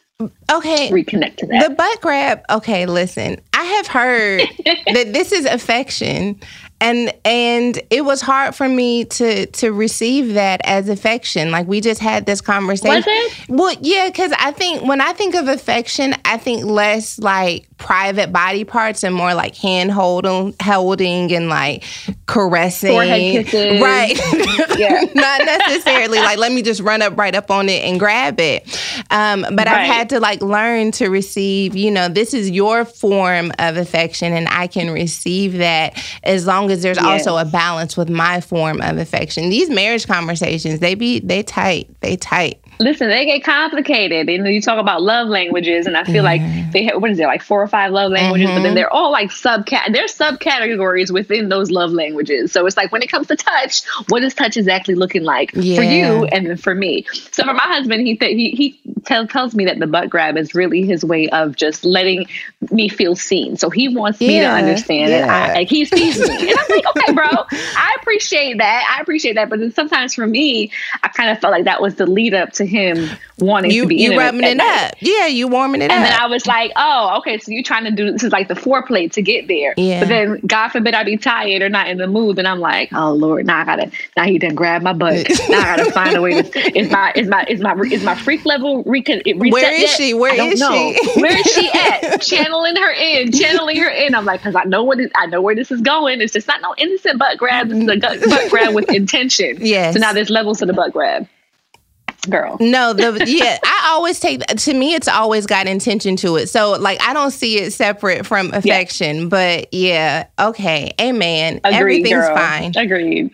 okay reconnect to that. The butt grab, okay, listen. I have heard (laughs) that this is affection and and it was hard for me to to receive that as affection like we just had this conversation was it? well yeah because i think when i think of affection i think less like private body parts and more like hand holding holding and like caressing Forehead kisses. right (laughs) yeah (laughs) not necessarily like let me just run up right up on it and grab it um, but right. i've had to like learn to receive you know this is your form of affection and i can receive that as long long as there's also a balance with my form of affection. These marriage conversations, they be they tight. They tight. Listen, they get complicated. And you talk about love languages, and I feel mm-hmm. like they have, what is it, like four or five love languages, mm-hmm. but then mm-hmm. they're all like subcat, there's subcategories within those love languages. So it's like when it comes to touch, what is touch exactly looking like yeah. for you and for me? So for my husband, he th- he he tell, tells me that the butt grab is really his way of just letting me feel seen. So he wants yeah. me to understand yeah. that I, like he sees me, and I'm like, okay, bro, (laughs) I appreciate that, I appreciate that. But then sometimes for me, I kind of felt like that was the lead up to him wanting you, to be you rubbing it up. Yeah, you warming it and up. And then I was like, oh, okay, so you're trying to do this is like the foreplay to get there. Yeah. But then God forbid I be tired or not in the mood, and I'm like, oh Lord, now I gotta now he done grab my butt. now I gotta find a way to (laughs) is my is my is my is my freak level recon, reset Where is yet? she? Where is know. she? Where is she (laughs) at? Channeling her in, channeling her in. I'm like, because I know what it, I know where this is going. It's just not no innocent butt grab. This is a butt grab with (laughs) intention. Yes. So now there's levels to the butt grab girl. No, the yeah, (laughs) I always take to me it's always got intention to it. So like I don't see it separate from affection, yeah. but yeah, okay. Amen. Agreed, Everything's girl. fine. Agreed.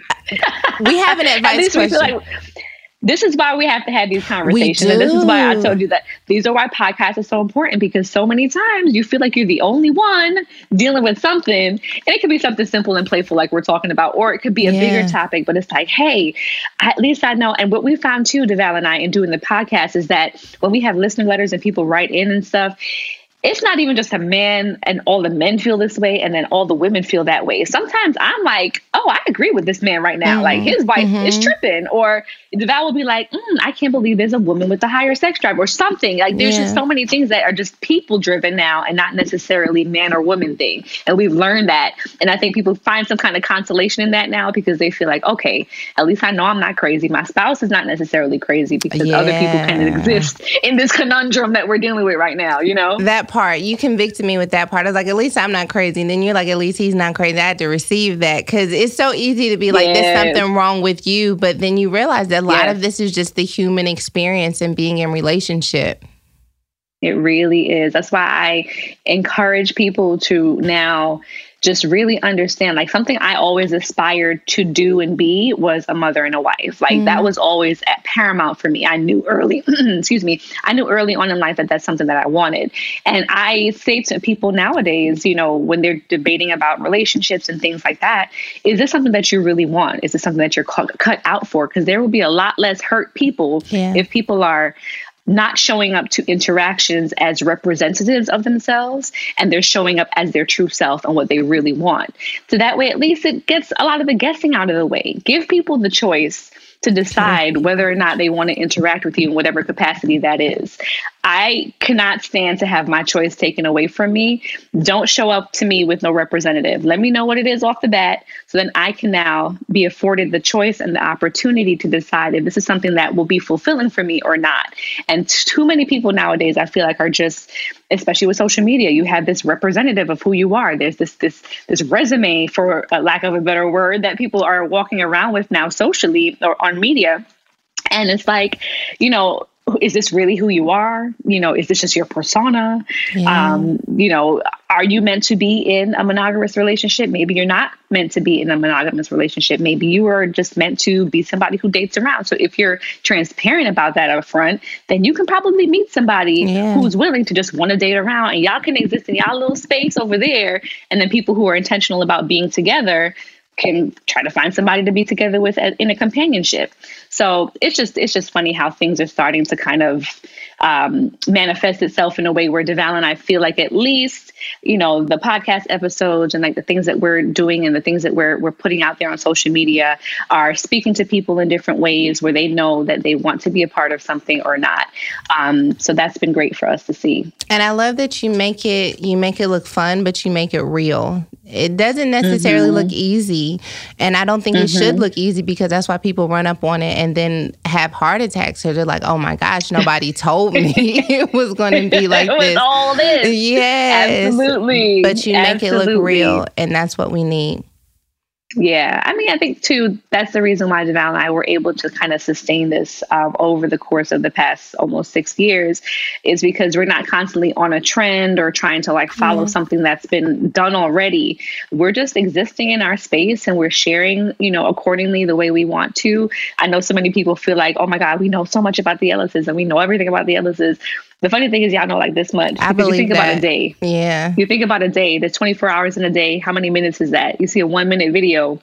We have an (laughs) advice question. Like, this is why we have to have these conversations. And this is why I told you that these are why podcasts are so important because so many times you feel like you're the only one dealing with something. And it could be something simple and playful, like we're talking about, or it could be a yeah. bigger topic, but it's like, hey, at least I know. And what we found too, Devale and I, in doing the podcast is that when we have listener letters and people write in and stuff, it's not even just a man and all the men feel this way and then all the women feel that way. Sometimes I'm like, oh, I agree with this man right now. Mm-hmm. Like his wife mm-hmm. is tripping. Or Devale will be like, mm, I can't believe there's a woman with a higher sex drive or something. Like there's yeah. just so many things that are just people driven now and not necessarily man or woman thing. And we've learned that. And I think people find some kind of consolation in that now because they feel like, okay, at least I know I'm not crazy. My spouse is not necessarily crazy because yeah. other people kind of exist in this conundrum that we're dealing with right now, you know? That part. You convicted me with that part. I was like, at least I'm not crazy. And then you're like, at least he's not crazy. I had to receive that because it's so easy to be like, yes. there's something wrong with you. But then you realize that a lot yes. of this is just the human experience and being in relationship. It really is. That's why I encourage people to now just really understand like something I always aspired to do and be was a mother and a wife. Like mm. that was always at paramount for me. I knew early, (clears throat) excuse me, I knew early on in life that that's something that I wanted. And I say to people nowadays, you know, when they're debating about relationships and things like that, is this something that you really want? Is this something that you're cut out for? Because there will be a lot less hurt people yeah. if people are not showing up to interactions as representatives of themselves and they're showing up as their true self and what they really want. So that way, at least it gets a lot of the guessing out of the way. Give people the choice to decide whether or not they want to interact with you in whatever capacity that is. I cannot stand to have my choice taken away from me. Don't show up to me with no representative. Let me know what it is off the bat so then I can now be afforded the choice and the opportunity to decide if this is something that will be fulfilling for me or not. And too many people nowadays I feel like are just especially with social media, you have this representative of who you are. There's this this this resume for lack of a better word that people are walking around with now socially or on media. And it's like, you know, is this really who you are? You know, is this just your persona? Yeah. Um, you know, are you meant to be in a monogamous relationship? Maybe you're not meant to be in a monogamous relationship. Maybe you are just meant to be somebody who dates around. So if you're transparent about that up front, then you can probably meet somebody yeah. who's willing to just want to date around and y'all can exist in y'all little space over there. And then people who are intentional about being together can try to find somebody to be together with in a companionship. So it's just it's just funny how things are starting to kind of um, manifest itself in a way where Devale and I feel like at least you know the podcast episodes and like the things that we're doing and the things that we're we're putting out there on social media are speaking to people in different ways where they know that they want to be a part of something or not. Um, so that's been great for us to see. And I love that you make it you make it look fun, but you make it real. It doesn't necessarily mm-hmm. look easy, and I don't think mm-hmm. it should mm-hmm. look easy because that's why people run up on it and then have heart attacks. So they're like, "Oh my gosh, nobody told me (laughs) it was going to be (laughs) like this." all this, yes, absolutely. But you absolutely. make it look real, and that's what we need. Yeah, I mean, I think too, that's the reason why Devale and I were able to kind of sustain this um, over the course of the past almost six years, is because we're not constantly on a trend or trying to like follow something that's been done already. We're just existing in our space and we're sharing, you know, accordingly the way we want to. I know so many people feel like, oh my God, we know so much about the Ellises and we know everything about the Ellises. The funny thing is, y'all know like this much. I believe you think that. about a day. Yeah. You think about a day. There's 24 hours in a day. How many minutes is that? You see a one minute video.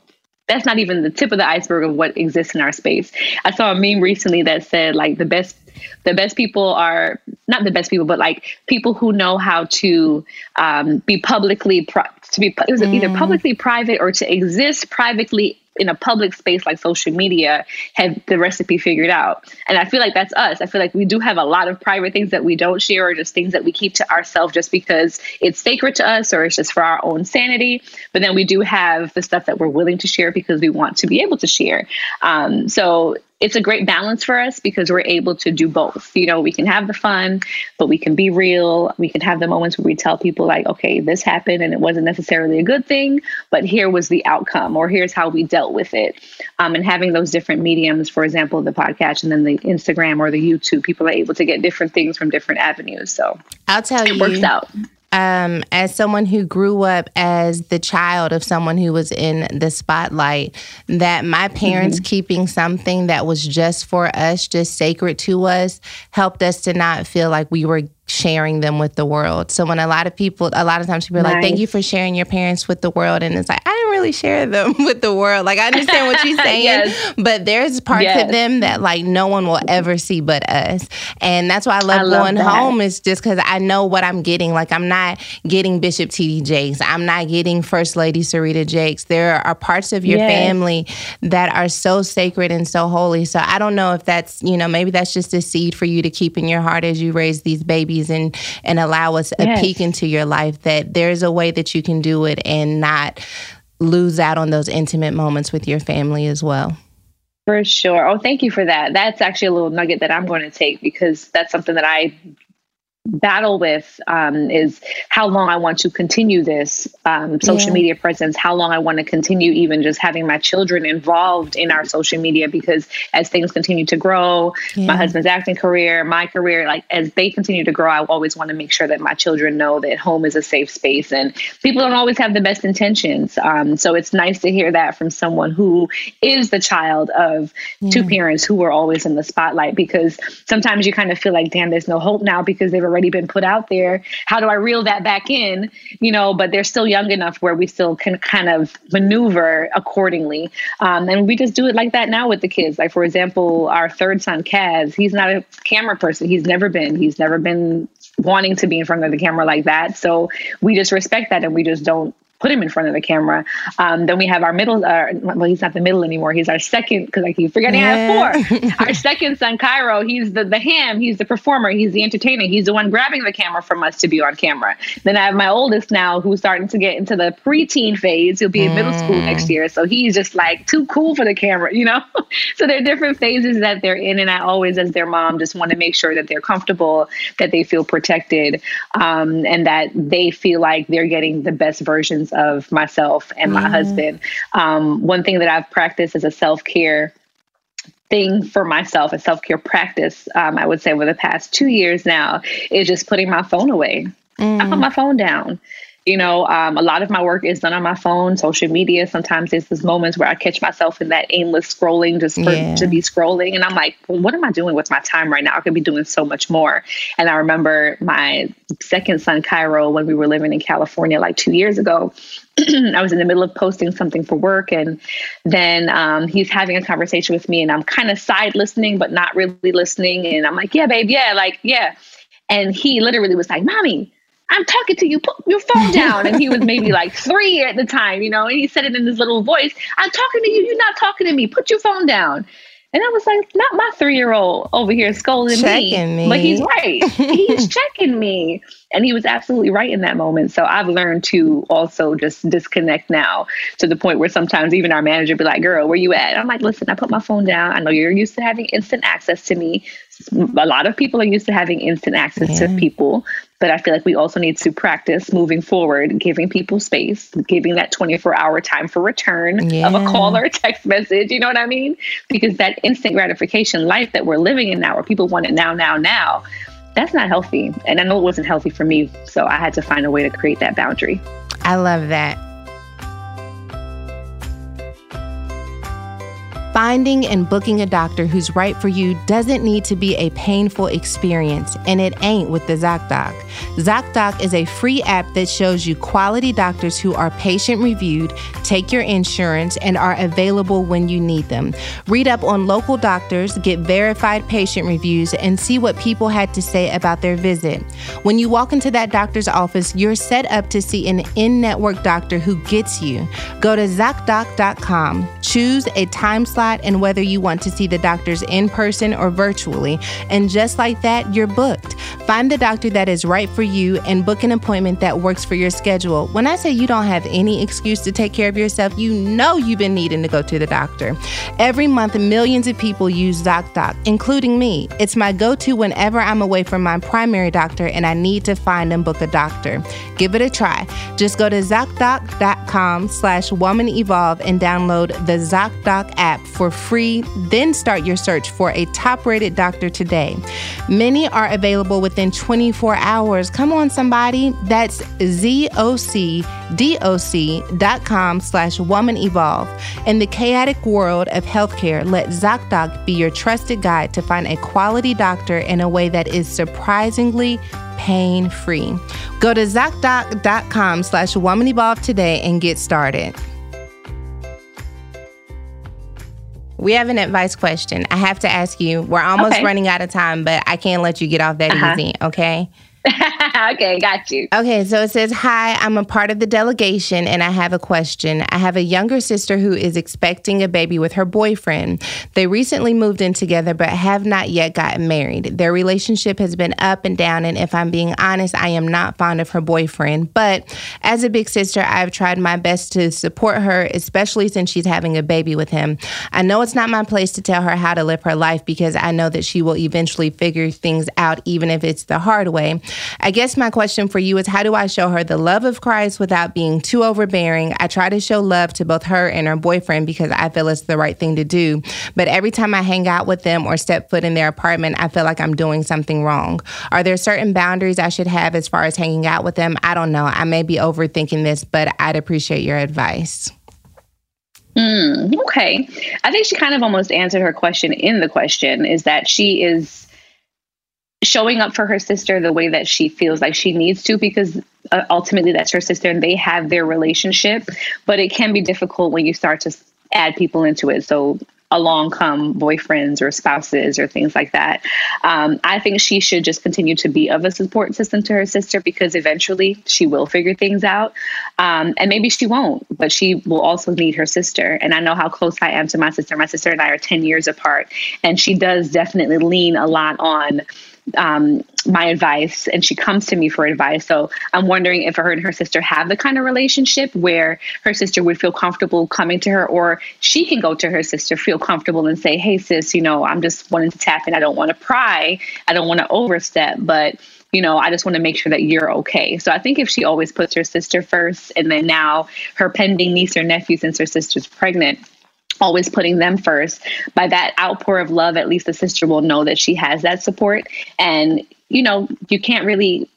That's not even the tip of the iceberg of what exists in our space. I saw a meme recently that said like the best the best people are not the best people, but like people who know how to um, be publicly pro- to be it was mm. either publicly private or to exist privately in a public space like social media have the recipe figured out. And I feel like that's us. I feel like we do have a lot of private things that we don't share or just things that we keep to ourselves just because it's sacred to us or it's just for our own sanity. But then we do have the stuff that we're willing to share because we want to be able to share. Um, so it's a great balance for us because we're able to do both. You know, we can have the fun, but we can be real. We can have the moments where we tell people, like, okay, this happened and it wasn't necessarily a good thing, but here was the outcome, or here's how we dealt with it. Um, and having those different mediums, for example, the podcast and then the Instagram or the YouTube, people are able to get different things from different avenues. So I'll tell it you, works out um, as someone who grew up as the child of someone who was in the spotlight, that my parents mm-hmm. keeping something that was just for us, just sacred to us, helped us to not feel like we were sharing them with the world. So when a lot of people, a lot of times people are nice. like, "Thank you for sharing your parents with the world," and it's like I didn't really share them (laughs) with the world. Like I understand what you're (laughs) saying, yes. but there's parts yes. of them that like no one will ever see but us, and that's why I love, I love going that. home. Is just because I know what I'm getting. Like I'm not getting Bishop T.D. Jakes. I'm not getting First Lady Serita Jakes. There are parts of your yes. family that are so sacred and so holy. So I don't know if that's you know maybe that's just a seed for you to keep in your heart as you raise these babies and and allow us a yes. peek into your life that there's a way that you can do it and not lose out on those intimate moments with your family as well. For sure. Oh, thank you for that. That's actually a little nugget that I'm going to take because that's something that I battle with um, is how long I want to continue this um, social yeah. media presence, how long I want to continue even just having my children involved in our social media because as things continue to grow, yeah. my husband's acting career, my career, like as they continue to grow, I always want to make sure that my children know that home is a safe space and people don't always have the best intentions. Um, so it's nice to hear that from someone who is the child of yeah. two parents who were always in the spotlight because sometimes you kind of feel like, damn, there's no hope now because they've already already been put out there. How do I reel that back in? You know, but they're still young enough where we still can kind of maneuver accordingly. Um, and we just do it like that now with the kids. Like, for example, our third son, Kaz, he's not a camera person. He's never been. He's never been wanting to be in front of the camera like that. So we just respect that and we just don't put him in front of the camera. Um, then we have our middle, uh, well, he's not the middle anymore. He's our second, because I keep forgetting yeah. I have four. (laughs) our second son, Cairo, he's the, the ham, he's the performer, he's the entertainer, he's the one grabbing the camera from us to be on camera. Then I have my oldest now who's starting to get into the preteen phase. He'll be in middle school next year. So he's just like too cool for the camera, you know? (laughs) so there are different phases that they're in. And I always, as their mom, just want to make sure that they're comfortable, that they feel protected, um, and that they feel like they're getting the best versions of myself and my mm. husband. Um, one thing that I've practiced as a self care thing for myself, a self care practice, um, I would say, over the past two years now, is just putting my phone away. Mm. I put my phone down. You know, um, a lot of my work is done on my phone, social media. Sometimes there's these moments where I catch myself in that aimless scrolling, just for, yeah. to be scrolling. And I'm like, well, what am I doing with my time right now? I could be doing so much more. And I remember my second son, Cairo, when we were living in California like two years ago, (clears throat) I was in the middle of posting something for work, and then um, he's having a conversation with me, and I'm kind of side listening, but not really listening. And I'm like, "Yeah, babe, yeah, like, yeah." And he literally was like, "Mommy, I'm talking to you. Put your phone (laughs) down. And he was maybe like three at the time, you know, and he said it in his little voice. I'm talking to you. You're not talking to me. Put your phone down. And I was like, not my three year old over here scolding me, me, But he's right. (laughs) he's checking me. And he was absolutely right in that moment. So I've learned to also just disconnect now to the point where sometimes even our manager be like, girl, where you at? I'm like, listen, I put my phone down. I know you're used to having instant access to me. A lot of people are used to having instant access yeah. to people. But I feel like we also need to practice moving forward, giving people space, giving that 24 hour time for return yeah. of a call or a text message. You know what I mean? Because that instant gratification life that we're living in now, where people want it now, now, now, that's not healthy. And I know it wasn't healthy for me. So I had to find a way to create that boundary. I love that. Finding and booking a doctor who's right for you doesn't need to be a painful experience, and it ain't with the ZocDoc. ZocDoc is a free app that shows you quality doctors who are patient reviewed, take your insurance, and are available when you need them. Read up on local doctors, get verified patient reviews, and see what people had to say about their visit. When you walk into that doctor's office, you're set up to see an in network doctor who gets you. Go to ZocDoc.com, choose a time slot and whether you want to see the doctors in person or virtually. And just like that, you're booked. Find the doctor that is right for you and book an appointment that works for your schedule. When I say you don't have any excuse to take care of yourself, you know you've been needing to go to the doctor. Every month, millions of people use ZocDoc, including me. It's my go to whenever I'm away from my primary doctor and I need to find and book a doctor. Give it a try. Just go to ZocDoc.com slash Woman Evolve and download the ZocDoc app for free. Then start your search for a top rated doctor today. Many are available within 24 hours. Come on, somebody. That's zocdoc.com slash woman evolve. In the chaotic world of healthcare, let ZocDoc be your trusted guide to find a quality doctor in a way that is surprisingly pain free. Go to ZocDoc.com slash woman evolve today and get started. We have an advice question. I have to ask you. We're almost Okay. running out of time, but I can't let you get off that Uh-huh. easy, okay? (laughs) okay, got you. Okay, so it says, Hi, I'm a part of the delegation and I have a question. I have a younger sister who is expecting a baby with her boyfriend. They recently moved in together but have not yet gotten married. Their relationship has been up and down, and if I'm being honest, I am not fond of her boyfriend. But as a big sister, I've tried my best to support her, especially since she's having a baby with him. I know it's not my place to tell her how to live her life because I know that she will eventually figure things out, even if it's the hard way. I guess my question for you is how do I show her the love of Christ without being too overbearing? I try to show love to both her and her boyfriend because I feel it's the right thing to do. But every time I hang out with them or step foot in their apartment, I feel like I'm doing something wrong. Are there certain boundaries I should have as far as hanging out with them? I don't know. I may be overthinking this, but I'd appreciate your advice. Mm, okay. I think she kind of almost answered her question in the question is that she is showing up for her sister the way that she feels like she needs to because uh, ultimately that's her sister and they have their relationship but it can be difficult when you start to add people into it. So along come boyfriends or spouses or things like that. Um, i think she should just continue to be of a support system to her sister because eventually she will figure things out. Um, and maybe she won't but she will also need her sister. And i know how close i am to my sister. My sister and i are 10 years apart and she does definitely lean a lot on um, my advice and she comes to me for advice. So I'm wondering if her and her sister have the kind of relationship where her sister would feel comfortable coming to her, or she can go to her sister, feel comfortable and say, Hey, sis, you know, I'm just wanting to tap in. I don't want to pry. I don't want to overstep, but you know, I just want to make sure that you're okay. So I think if she always puts her sister first and then now her pending niece or nephew, since her sister's pregnant, always putting them first. By that outpour of love at least the sister will know that she has that support. And you know you can't really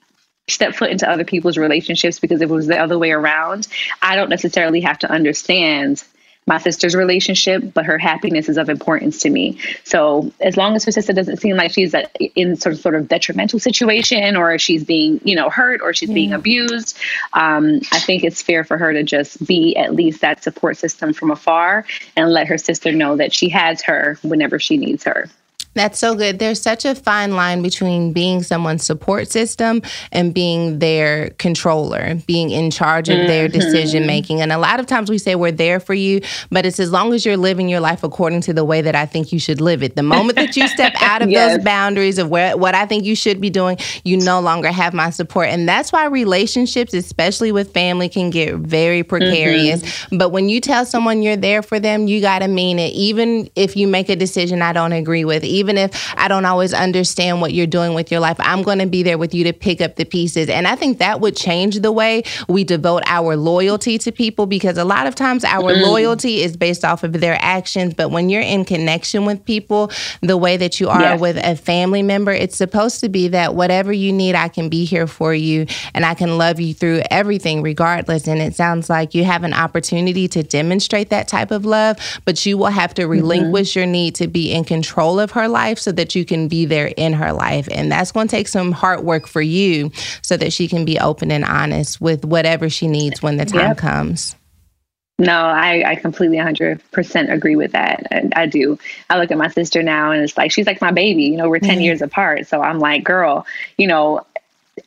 step foot into other people's relationships because if it was the other way around i don't necessarily have to understand my sister's relationship but her happiness is of importance to me. So as long as her sister doesn't seem like she's in sort of sort of detrimental situation or she's being you know hurt or she's being abused um, i think it's fair for her to just be at least that support system from afar and let her sister know that she has her whenever she needs her That's so good. There's such a fine line between being someone's support system and being their controller, being in charge of their mm-hmm. decision making. And a lot of times we say we're there for you, but it's as long as you're living your life according to the way that I think you should live it. The moment that you step (laughs) out of Yes. those boundaries of where what I think you should be doing, you no longer have my support. And that's why relationships, especially with family, can get very precarious. Mm-hmm. But when you tell someone you're there for them, you got to mean it. Even if you make a decision I don't agree with, even if I don't always understand what you're doing with your life, I'm going to be there with you to pick up the pieces. And I think that would change the way we devote our loyalty to people because a lot of times our mm. loyalty is based off of their actions. But when you're in connection with people, the way that you are Yes. with a family member, it's supposed to be that whatever you need, I can be here for you and I can love you through everything regardless. And it sounds like you have an opportunity to demonstrate that type of love, but you will have to mm-hmm. relinquish your need to be in control of her life so that you can be there in her life. And that's going to take some hard work for you so that she can be open and honest with whatever she needs when the time Yep. comes. No, I, I completely 100% agree with that. And I do. I look at my sister now and it's like, she's like my baby. You know, we're 10 mm-hmm. years apart. So I'm like, girl, you know,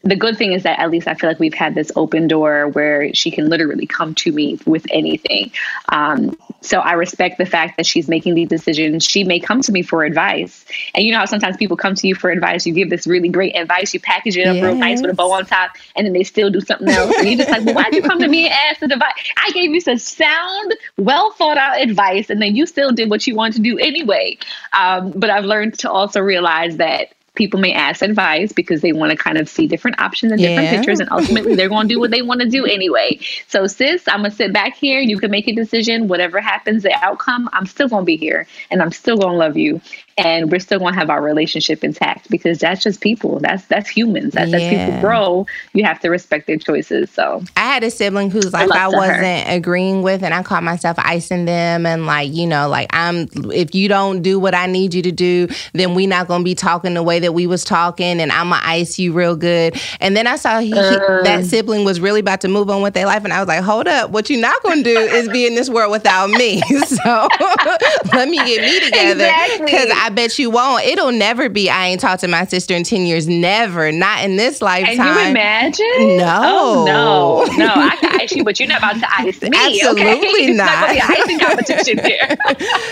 the good thing is that at least I feel like we've had this open door where she can literally come to me with anything. Um, so I respect the fact that she's making these decisions. She may come to me for advice. And you know how sometimes people come to you for advice, you give this really great advice, you package it up yes. real nice with a bow on top, and then they still do something else. And you're just like, well, why'd you come to me and ask the advice? I gave you some sound, well thought out advice, and then you still did what you wanted to do anyway. Um, but I've learned to also realize that people may ask advice because they want to kind of see different options and different yeah. pictures and ultimately they're going to do what they want to do anyway so sis i'm going to sit back here you can make a decision whatever happens the outcome i'm still going to be here and i'm still going to love you and we're still going to have our relationship intact because that's just people. That's that's humans. That's yeah. as people grow. You have to respect their choices so. I had a sibling who's like i wasn't her. agreeing with and i caught myself icing them and like you know like i'm if you don't do what i need you to do then we not going to be talking the way that we was talking and i'm gonna ice you real good. And then i saw he, uh, he, that sibling was really about to move on with their life and i was like hold up. What you not going to do is be in this world without me. (laughs) So (laughs) let me get me together. Because exactly. I bet you won't. It'll never be. I ain't talked to my sister in ten years. Never. Not in this lifetime. Can you imagine? No. Oh, no. No. I can (laughs) ice you, but you're not about to ice me. Absolutely (laughs) okay? not. It's not icing competition here.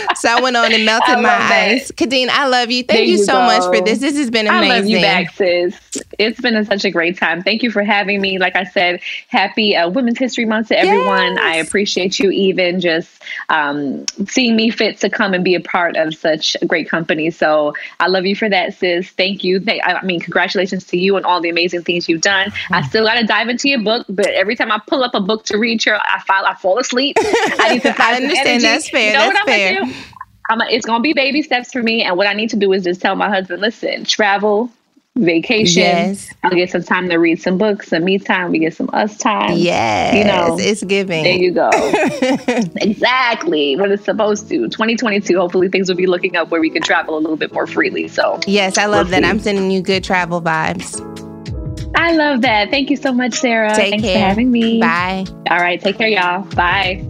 (laughs) so I went on and melted my that. ice. Khadeen, I love you. Thank you, you, so go. much for this. This has been amazing. I love you back, sis. It's been a, such a great time. Thank you for having me. Like I said, happy uh, Women's History Month to everyone. Yes. I appreciate you even just um, seeing me fit to come and be a part of such a great company. So I love you for that, sis. Thank you. I mean, congratulations to you on all the amazing things you've done. I mm. still got to dive into your book, but every time I pull up a book to read, here, I fall, I fall asleep. (laughs) I need to I understand. That's fair. You know That's fair. I'm a, it's going to be baby steps for me. And what I need to do is just tell my husband, listen, travel, vacation. Yes. I'll get some time to read some books, some me time. We get some us time. Yes. You know, it's giving. There you go. (laughs) exactly what it's supposed to. 2022. Hopefully things will be looking up where we can travel a little bit more freely. So yes, I love that. I'm sending you good travel vibes. I love that. Thank you so much, Sarah. Take Thanks care. for having me. Bye. All right. Take care, y'all. Bye.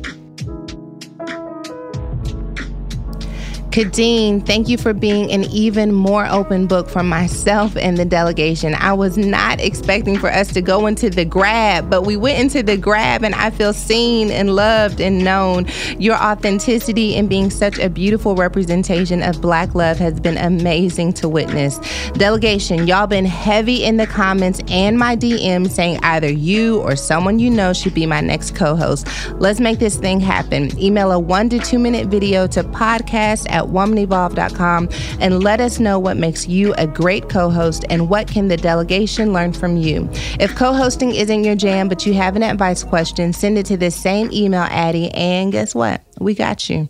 Khadeen, thank you for being an even more open book for myself and the delegation. I was not expecting for us to go into the grab, but we went into the grab and I feel seen and loved and known. Your authenticity and being such a beautiful representation of Black love has been amazing to witness. Delegation, y'all been heavy in the comments and my DM saying either you or someone you know should be my next co host. Let's make this thing happen. Email a one to two minute video to podcast at at womanevolve.com and let us know what makes you a great co host and what can the delegation learn from you. If co hosting isn't your jam, but you have an advice question, send it to this same email, Addie, and guess what? We got you.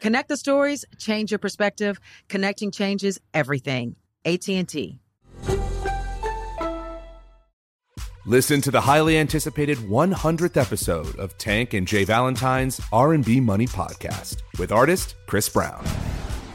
Connect the stories, change your perspective. Connecting changes everything. AT&T. Listen to the highly anticipated 100th episode of Tank and Jay Valentine's R&B Money podcast with artist Chris Brown